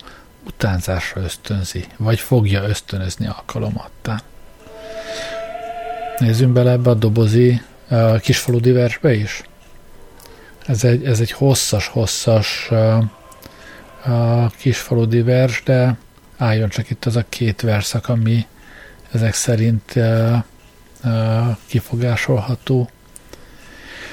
S1: utánzásra ösztönzi, vagy fogja ösztönözni alkalomattán. Nézzünk bele ebbe a dobozi uh, kisfaludi versbe is. Ez egy, ez egy hosszas, hosszas uh, uh, kisfaludi vers, de álljon csak itt az a két verszak, ami ezek szerint uh, uh, kifogásolható.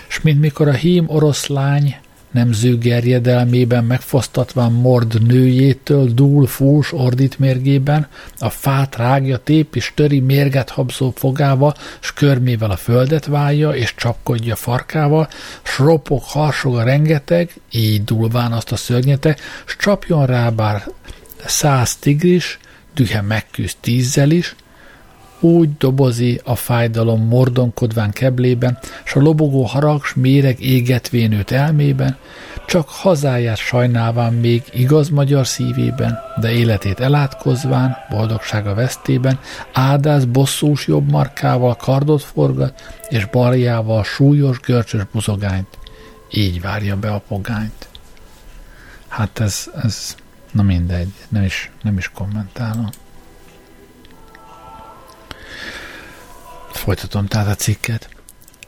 S1: És mint mikor a hím oroszlány nemző gerjedelmében megfosztatván mord nőjétől dúl fús ordít mérgében, a fát rágja, tép és töri mérget habzó fogával, s körmével a földet válja, és csapkodja farkával, s ropog, harsog a rengeteg, így dulván azt a szörnyete, s csapjon rá bár száz tigris, dühe megküzd tízzel is, úgy dobozi a fájdalom mordonkodván keblében, s a lobogó harag s méreg égetvén őt elmében, csak hazáját sajnálván még igaz magyar szívében, de életét elátkozván, boldogsága vesztében, áldász bosszús jobb markával kardot forgat, és barjával súlyos görcsös buzogányt. Így várja be a pogányt. Hát ez, ez na mindegy, nem is, nem is kommentálom. Folytatom tehát a cikket.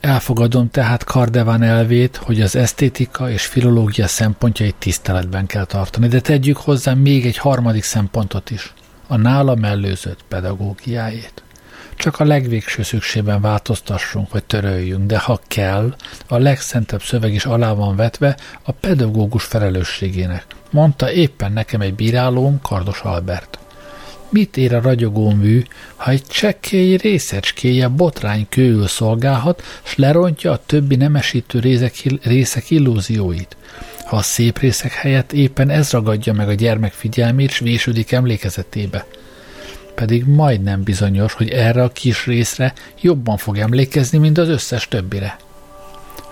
S1: Elfogadom tehát Kardeván elvét, hogy az esztétika és filológia szempontjait tiszteletben kell tartani, de tegyük hozzá még egy harmadik szempontot is, a nála mellőzött pedagógiájét. Csak a legvégső szükségben változtassunk vagy töröljünk, de ha kell, a legszentebb szöveg is alá van vetve a pedagógus felelősségének, mondta éppen nekem egy bírálóm, Kardos Albert. Mit ér a ragyogó mű, ha egy csekkély részecskéje botrány kőül szolgálhat, s lerontja a többi nemesítő részek, részek illúzióit? Ha a szép részek helyett éppen ez ragadja meg a gyermek figyelmét, s vésődik emlékezetébe. Pedig majdnem bizonyos, hogy erre a kis részre jobban fog emlékezni, mint az összes többire.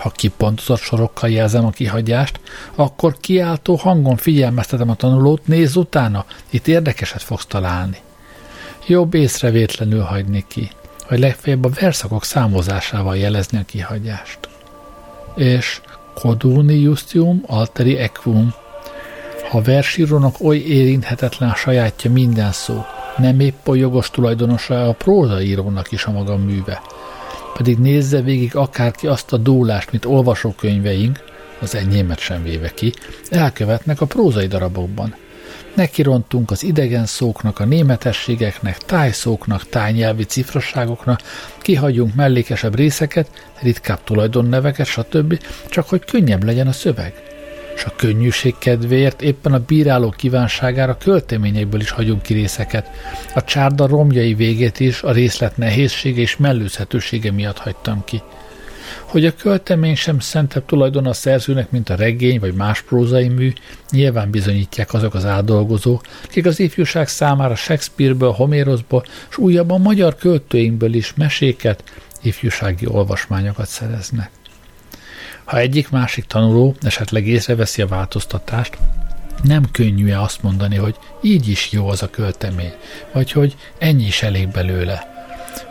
S1: Ha kipontozott sorokkal jelzem a kihagyást, akkor kiáltó hangon figyelmeztetem a tanulót, nézz utána, itt érdekeset fogsz találni. Jobb észrevétlenül hagyni ki, vagy legfeljebb a verszakok számozásával jelezni a kihagyást. És Coduni justium alteri equum. Ha versírónak oly érinthetetlen a sajátja minden szó, nem épp a jogos tulajdonosa a prózaírónak is a maga műve – pedig nézze végig akárki azt a dólást, mint olvasókönyveink, az enyémet sem véve ki, elkövetnek a prózai darabokban. Nekirontunk az idegen szóknak, a németességeknek, tájszóknak, tájnyelvi cifrosságoknak, kihagyunk mellékesebb részeket, ritkább tulajdonneveket, stb., csak hogy könnyebb legyen a szöveg és a könnyűség kedvéért éppen a bíráló kívánságára költeményekből is hagyunk ki részeket. A csárda romjai végét is a részlet nehézsége és mellőzhetősége miatt hagytam ki. Hogy a költemény sem szentebb tulajdon a szerzőnek, mint a regény vagy más prózai mű, nyilván bizonyítják azok az áldolgozók, akik az ifjúság számára Shakespeareből, Homérosból és újabban magyar költőinkből is meséket, ifjúsági olvasmányokat szereznek. Ha egyik-másik tanuló esetleg észreveszi a változtatást, nem könnyű-e azt mondani, hogy így is jó az a költemény, vagy hogy ennyi is elég belőle.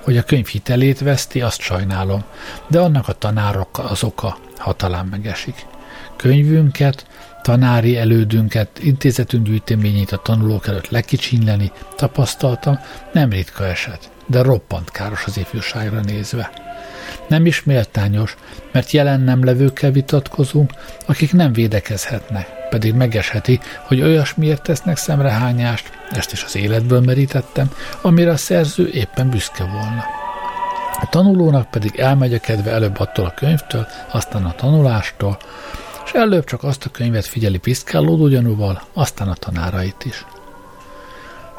S1: Hogy a könyv hitelét veszti, azt sajnálom, de annak a tanárok az oka, ha talán megesik. Könyvünket, tanári elődünket, intézetünk gyűjteményét a tanulók előtt lekicsinyleni, tapasztaltam, nem ritka eset, de roppant káros az ifjúságra nézve. Nem is méltányos, mert jelen nem levőkkel vitatkozunk, akik nem védekezhetnek, pedig megesheti, hogy olyasmiért tesznek szemrehányást, ezt is az életből merítettem, amire a szerző éppen büszke volna. A tanulónak pedig elmegy a kedve előbb attól a könyvtől, aztán a tanulástól, és előbb csak azt a könyvet figyeli piszkálódó gyanúval, aztán a tanárait is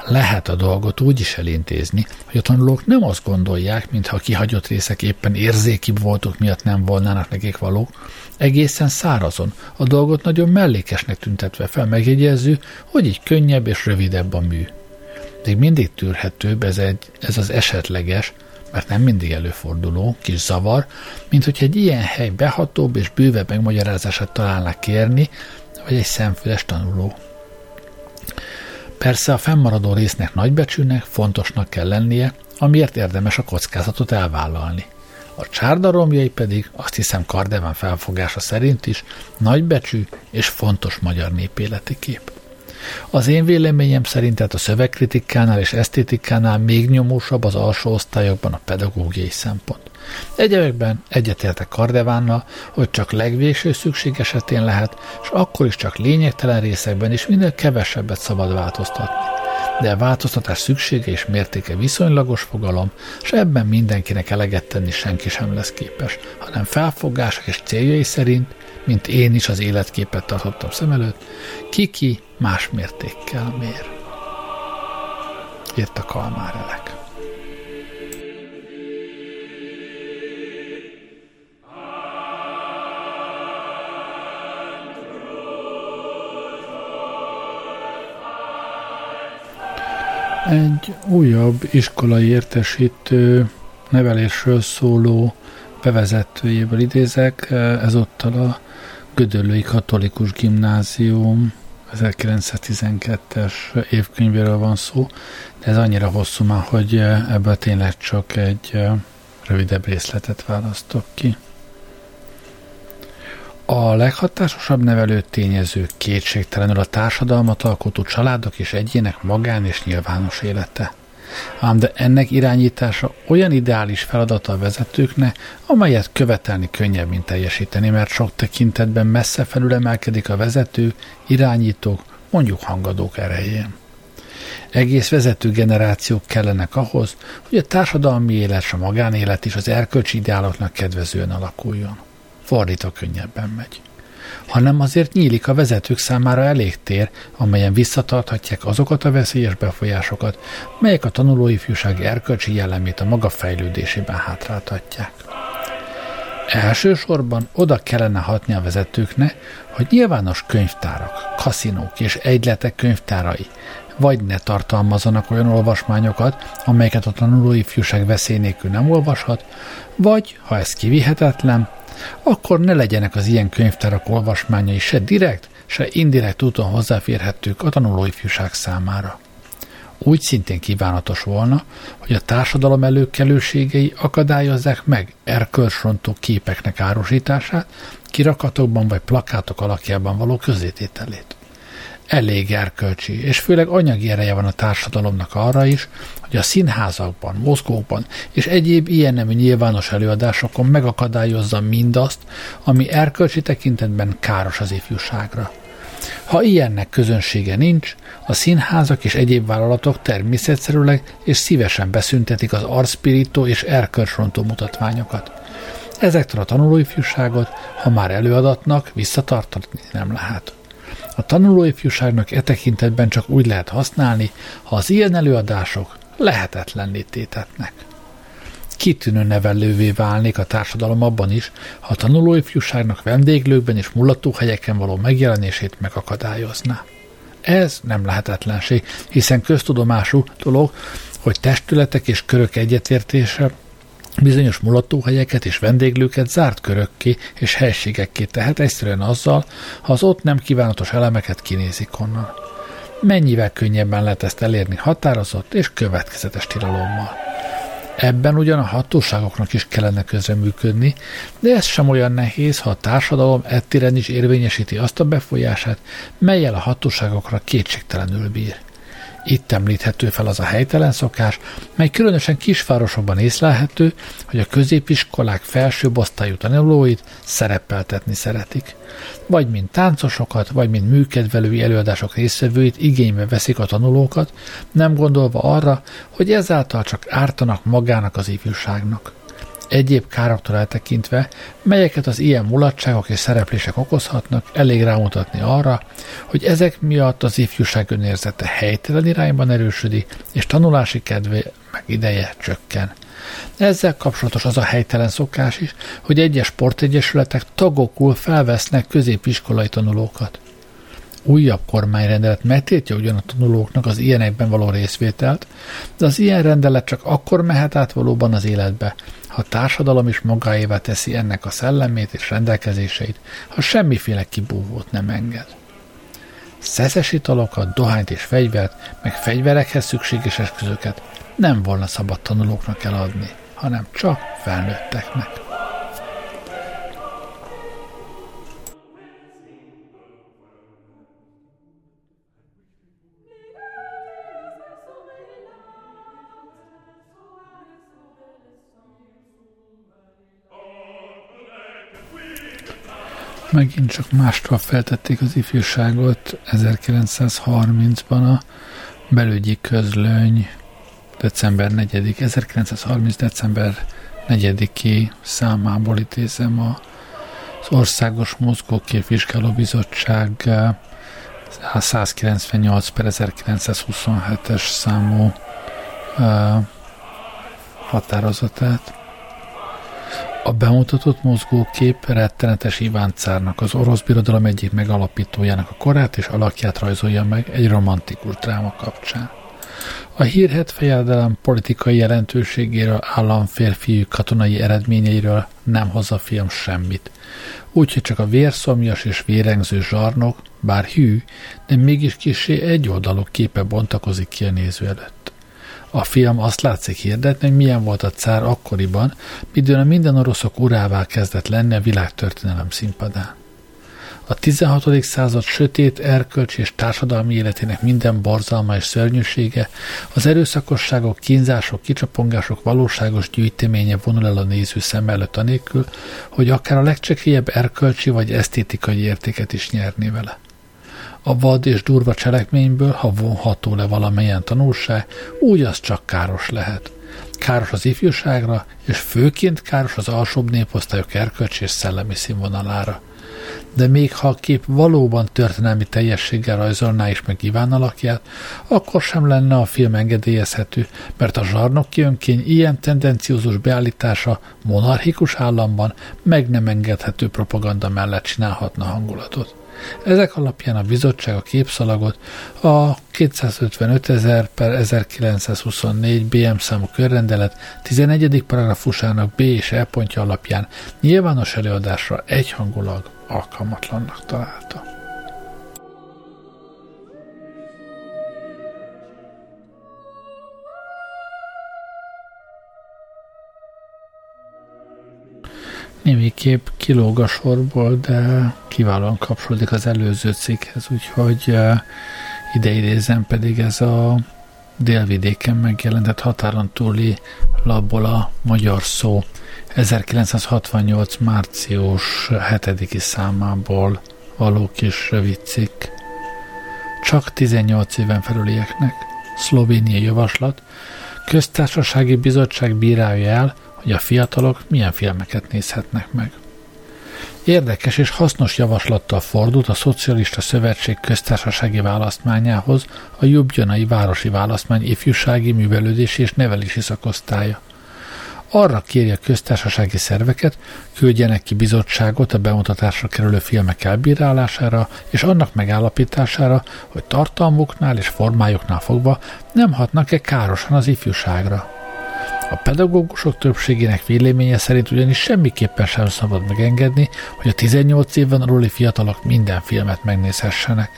S1: lehet a dolgot úgy is elintézni, hogy a tanulók nem azt gondolják, mintha a kihagyott részek éppen érzékibb voltok miatt nem volnának nekik valók, egészen szárazon, a dolgot nagyon mellékesnek tüntetve fel megjegyező, hogy így könnyebb és rövidebb a mű. Még mindig tűrhetőbb ez, egy, ez az esetleges, mert nem mindig előforduló, kis zavar, mint hogy egy ilyen hely behatóbb és bővebb megmagyarázását találnak kérni, vagy egy szemfüles tanuló. Persze a fennmaradó résznek nagybecsűnek, fontosnak kell lennie, amiért érdemes a kockázatot elvállalni. A csárda romjai pedig, azt hiszem Kardeván felfogása szerint is, nagybecsű és fontos magyar népéleti kép. Az én véleményem szerint tehát a szövegkritikánál és esztétikánál még nyomósabb az alsó osztályokban a pedagógiai szempont. Egyebekben egyetértek Kardevánnal, hogy csak legvéső szükség esetén lehet, és akkor is csak lényegtelen részekben is minél kevesebbet szabad változtatni. De a változtatás szüksége és mértéke viszonylagos fogalom, és ebben mindenkinek eleget tenni senki sem lesz képes, hanem felfogása és céljai szerint, mint én is az életképet tartottam szem előtt, kiki más mértékkel mér. Írt a Kalmár elek. Egy újabb iskolai értesítő nevelésről szóló bevezetőjéből idézek, ezúttal a Gödöllői Katolikus Gimnázium 1912-es évkönyvéről van szó, de ez annyira hosszú már, hogy ebből tényleg csak egy rövidebb részletet választok ki. A leghatásosabb nevelő tényező kétségtelenül a társadalmat alkotó családok és egyének magán és nyilvános élete. Ám de ennek irányítása olyan ideális feladata a vezetőknek, amelyet követelni könnyebb, mint teljesíteni, mert sok tekintetben messze felülemelkedik a vezető, irányítók, mondjuk hangadók erején. Egész vezető generációk kellenek ahhoz, hogy a társadalmi élet a magánélet is az erkölcsi ideáloknak kedvezően alakuljon. Fordítva könnyebben megy hanem azért nyílik a vezetők számára elég tér, amelyen visszatarthatják azokat a veszélyes befolyásokat, melyek a tanulóifjúság erkölcsi jellemét a maga fejlődésében hátráltatják. Elsősorban oda kellene hatni a vezetőknek, hogy nyilvános könyvtárak, kaszinók és egyletek könyvtárai vagy ne tartalmazanak olyan olvasmányokat, amelyeket a tanulóifjúság veszély nélkül nem olvashat, vagy, ha ez kivihetetlen, akkor ne legyenek az ilyen könyvtárak olvasmányai se direkt, se indirekt úton hozzáférhetők a tanulóifjúság számára. Úgy szintén kívánatos volna, hogy a társadalom előkelőségei akadályozzák meg erkölcsrontó képeknek árusítását, kirakatokban vagy plakátok alakjában való közétételét elég erkölcsi, és főleg anyagi ereje van a társadalomnak arra is, hogy a színházakban, mozgókban és egyéb ilyen nemű nyilvános előadásokon megakadályozza mindazt, ami erkölcsi tekintetben káros az ifjúságra. Ha ilyennek közönsége nincs, a színházak és egyéb vállalatok természetszerűleg és szívesen beszüntetik az arcpirító és erkölcsrontó mutatványokat. Ezektől a tanulóifjúságot, ha már előadatnak, visszatartani nem lehet. A tanulóifjúságnak e tekintetben csak úgy lehet használni, ha az ilyen előadások lehetetlenné tétetnek. Kitűnő nevelővé válnék a társadalom abban is, ha a tanulóifjúságnak vendéglőkben és mulatóhelyeken való megjelenését megakadályozná. Ez nem lehetetlenség, hiszen köztudomású dolog, hogy testületek és körök egyetértése bizonyos mulatóhelyeket és vendéglőket zárt körökké és helységekké tehet egyszerűen azzal, ha az ott nem kívánatos elemeket kinézik onnan. Mennyivel könnyebben lehet ezt elérni határozott és következetes tilalommal. Ebben ugyan a hatóságoknak is kellene közreműködni, de ez sem olyan nehéz, ha a társadalom ettiren is érvényesíti azt a befolyását, melyel a hatóságokra kétségtelenül bír. Itt említhető fel az a helytelen szokás, mely különösen kisvárosokban észlelhető, hogy a középiskolák felsőbb osztályú tanulóit szerepeltetni szeretik. Vagy mint táncosokat, vagy mint műkedvelői előadások résztvevőit igénybe veszik a tanulókat, nem gondolva arra, hogy ezáltal csak ártanak magának az ifjúságnak egyéb károktól eltekintve, melyeket az ilyen mulatságok és szereplések okozhatnak, elég rámutatni arra, hogy ezek miatt az ifjúság önérzete helytelen irányban erősödik, és tanulási kedve meg ideje csökken. Ezzel kapcsolatos az a helytelen szokás is, hogy egyes sportegyesületek tagokul felvesznek középiskolai tanulókat. Újabb kormányrendelet megtiltja ugyan a tanulóknak az ilyenekben való részvételt, de az ilyen rendelet csak akkor mehet át valóban az életbe, ha a társadalom is magáévá teszi ennek a szellemét és rendelkezéseit, ha semmiféle kibúvót nem enged. Szeszes italokat, dohányt és fegyvert, meg fegyverekhez szükséges eszközöket nem volna szabad tanulóknak eladni, hanem csak felnőtteknek. Megint csak mástól feltették az ifjúságot 1930-ban a belügyi közlöny december 4 1930. december 4 számából idézem a, az Országos Mozgóképvizsgáló Bizottság 198 per 1927-es számú uh, határozatát. A bemutatott mozgókép rettenetes Iván cárnak, az orosz birodalom egyik megalapítójának a korát és alakját rajzolja meg egy romantikus dráma kapcsán. A hírhet fejedelem politikai jelentőségéről, államférfiú katonai eredményeiről nem hoz a film semmit. Úgyhogy csak a vérszomjas és vérengző zsarnok, bár hű, de mégis kisé egy oldalú képe bontakozik ki a néző előtt. A film azt látszik hirdetni, hogy milyen volt a cár akkoriban, midőn a minden oroszok urává kezdett lenni a világtörténelem színpadán. A 16. század sötét erkölcsi és társadalmi életének minden borzalma és szörnyűsége, az erőszakosságok, kínzások, kicsapongások valóságos gyűjteménye vonul el a néző szem előtt anélkül, hogy akár a legcsekélyebb erkölcsi vagy esztétikai értéket is nyerni vele. A vad és durva cselekményből, ha vonható le valamilyen tanulság, úgy az csak káros lehet. Káros az ifjúságra, és főként káros az alsóbb néposztályok erkölcsi és szellemi színvonalára – de még ha a kép valóban történelmi teljességgel rajzolná is meg Iván alakját, akkor sem lenne a film engedélyezhető, mert a zsarnoki önkény ilyen tendenciózus beállítása monarchikus államban meg nem engedhető propaganda mellett csinálhatna hangulatot. Ezek alapján a bizottság a képszalagot a 255 ezer per 1924 BM számú körrendelet 11. paragrafusának B és E pontja alapján nyilvános előadásra egyhangulag alkalmatlannak találta. Némiképp kilóg a sorból, de kiválóan kapcsolódik az előző cikkhez, úgyhogy uh, ide idézem pedig ez a délvidéken megjelentett határon túli labból a magyar szó 1968. március 7. számából való kis rövid cikk. Csak 18 éven felülieknek. Szlovéniai javaslat. Köztársasági bizottság bírálja el, hogy a fiatalok milyen filmeket nézhetnek meg. Érdekes és hasznos javaslattal fordult a Szocialista Szövetség köztársasági választmányához a Jubjanai Városi Választmány ifjúsági művelődési és nevelési szakosztálya. Arra kéri a köztársasági szerveket, küldjenek ki bizottságot a bemutatásra kerülő filmek elbírálására és annak megállapítására, hogy tartalmuknál és formájuknál fogva nem hatnak-e károsan az ifjúságra. A pedagógusok többségének véleménye szerint ugyanis semmiképpen sem szabad megengedni, hogy a 18 éven aluli fiatalok minden filmet megnézhessenek.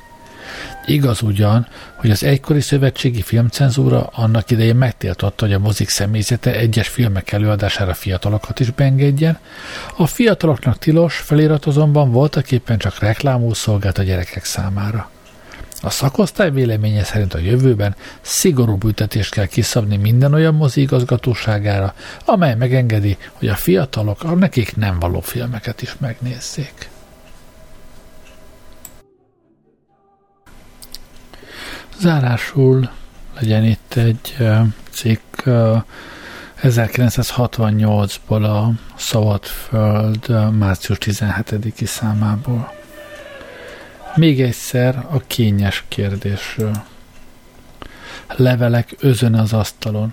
S1: Igaz ugyan, hogy az egykori szövetségi filmcenzúra annak idején megtiltotta, hogy a mozik személyzete egyes filmek előadására fiatalokat is beengedjen, a fiataloknak tilos felirat azonban voltak csak reklámú szolgált a gyerekek számára. A szakosztály véleménye szerint a jövőben szigorú büntetést kell kiszabni minden olyan mozi igazgatóságára, amely megengedi, hogy a fiatalok a nekik nem való filmeket is megnézzék. Zárásul legyen itt egy cikk 1968-ból a Szabadföld március 17-i számából. Még egyszer a kényes kérdésről. Levelek özön az asztalon.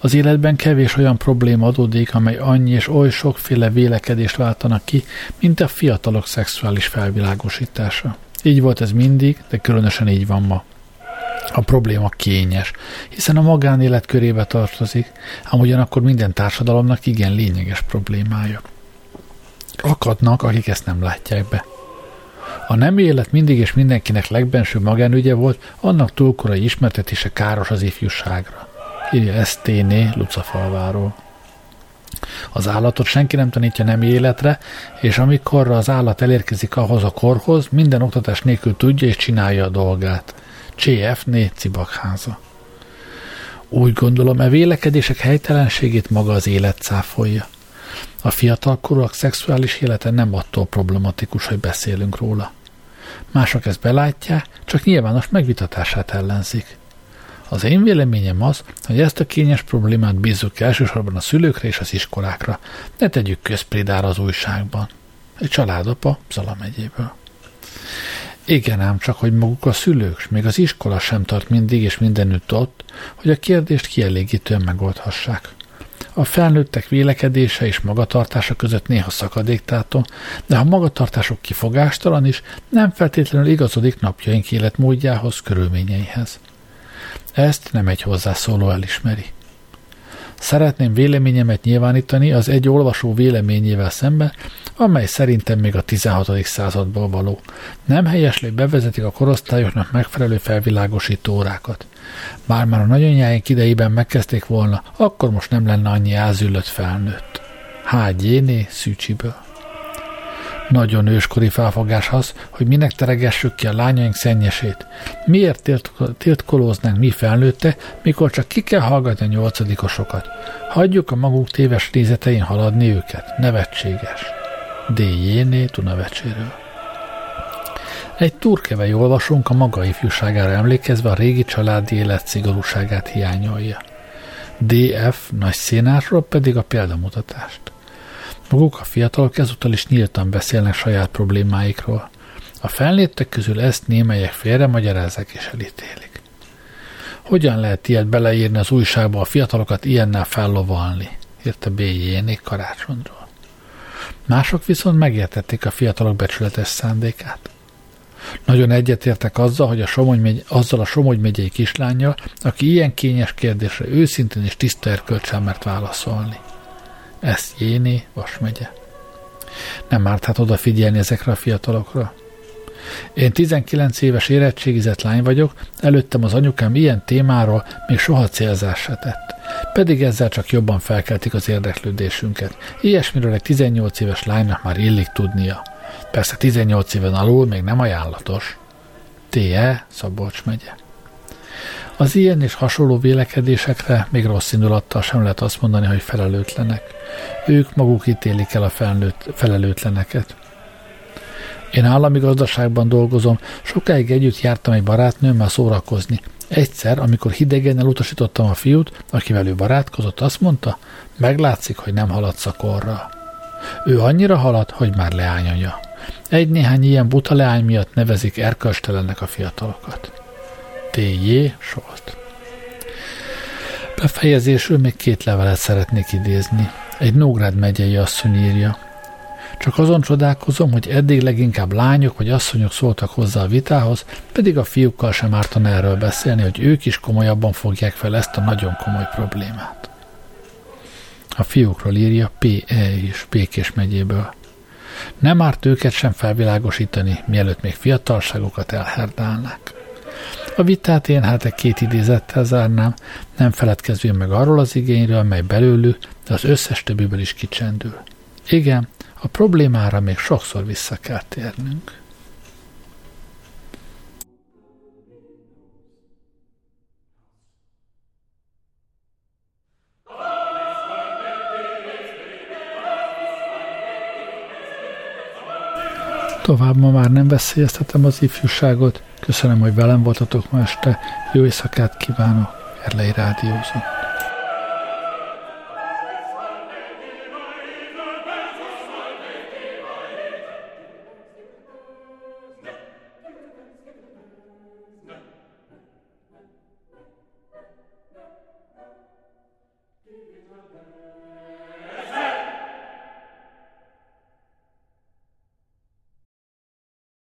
S1: Az életben kevés olyan probléma adódik, amely annyi és oly sokféle vélekedést váltanak ki, mint a fiatalok szexuális felvilágosítása. Így volt ez mindig, de különösen így van ma. A probléma kényes, hiszen a magánélet körébe tartozik, ám ugyanakkor minden társadalomnak igen lényeges problémája. Akadnak, akik ezt nem látják be. A nem élet mindig és mindenkinek legbenső magánügye volt, annak túlkorai ismertetése káros az ifjúságra. Írja STN Lucafalváról. Az állatot senki nem tanítja nem életre, és amikor az állat elérkezik ahhoz a korhoz, minden oktatás nélkül tudja és csinálja a dolgát. CF Né Cibakháza. Úgy gondolom, e vélekedések helytelenségét maga az élet cáfolja. A fiatalkorúak szexuális élete nem attól problematikus, hogy beszélünk róla. Mások ezt belátják, csak nyilvános megvitatását ellenzik. Az én véleményem az, hogy ezt a kényes problémát bízzuk elsősorban a szülőkre és az iskolákra. Ne tegyük közprédára az újságban. Egy családapa Zala megyéből. Igen ám, csak hogy maguk a szülők, s még az iskola sem tart mindig és mindenütt ott, hogy a kérdést kielégítően megoldhassák. A felnőttek vélekedése és magatartása között néha szakadéktáton, de ha magatartások kifogástalan is, nem feltétlenül igazodik napjaink életmódjához, körülményeihez. Ezt nem egy hozzászóló elismeri. Szeretném véleményemet nyilvánítani az egy olvasó véleményével szemben, amely szerintem még a 16. századból való. Nem helyes, hogy bevezetik a korosztályoknak megfelelő felvilágosító órákat. Bár már a nagyanyáink idejében megkezdték volna, akkor most nem lenne annyi ázüllött felnőtt. H. Gyéné Szűcsiből. Nagyon őskori felfogás az, hogy minek teregessük ki a lányaink szennyesét. Miért tiltkolóznánk mi felnőtte, mikor csak ki kell hallgatni a nyolcadikosokat. Hagyjuk a maguk téves nézetein haladni őket. Nevetséges. D. Jéné Dunavecséről. Egy turkevei olvasónk a maga ifjúságára emlékezve a régi családi élet szigorúságát hiányolja. DF nagy szénásról pedig a példamutatást. Maguk a fiatalok ezúttal is nyíltan beszélnek saját problémáikról. A felnőttek közül ezt némelyek félre magyarázzák és elítélik. Hogyan lehet ilyet beleírni az újságba a fiatalokat ilyennel fellovalni? írta B.J. karácsonyról. Mások viszont megértették a fiatalok becsületes szándékát. Nagyon egyetértek azzal, hogy a Somogy megy, azzal a Somogy megyei kislánya, aki ilyen kényes kérdésre őszintén és tiszta erkölcsel mert válaszolni. Ez Jéné, Vas megye. Nem árt hát odafigyelni ezekre a fiatalokra. Én 19 éves érettségizett lány vagyok, előttem az anyukám ilyen témáról még soha célzás se tett. Pedig ezzel csak jobban felkeltik az érdeklődésünket. Ilyesmiről egy 18 éves lánynak már illik tudnia. Persze 18 éven alul még nem ajánlatos. T.E. Szabolcs megye. Az ilyen és hasonló vélekedésekre még rossz indulattal sem lehet azt mondani, hogy felelőtlenek. Ők maguk ítélik el a felnőtt, felelőtleneket. Én állami gazdaságban dolgozom, sokáig együtt jártam egy barátnőmmel szórakozni. Egyszer, amikor hidegen elutasítottam a fiút, akivel ő barátkozott, azt mondta, meglátszik, hogy nem haladsz a korra. Ő annyira halad, hogy már leányanya. Egy-néhány ilyen buta leány miatt nevezik erkölcstelennek a fiatalokat. T.J. Solt Befejezésül még két levelet szeretnék idézni. Egy Nógrád megyei asszony írja. Csak azon csodálkozom, hogy eddig leginkább lányok vagy asszonyok szóltak hozzá a vitához, pedig a fiúkkal sem ártan erről beszélni, hogy ők is komolyabban fogják fel ezt a nagyon komoly problémát. A fiúkról írja P.E. is Békés megyéből. Nem árt őket sem felvilágosítani, mielőtt még fiatalságokat elherdálnák. A vitát én hát egy két idézettel zárnám, nem feledkezvén meg arról az igényről, mely belőlük, de az összes többiből is kicsendül. Igen, a problémára még sokszor vissza kell térnünk. Tovább ma már nem veszélyeztetem az ifjúságot. Köszönöm, hogy velem voltatok ma este. Jó éjszakát kívánok. Erlei Rádiózott.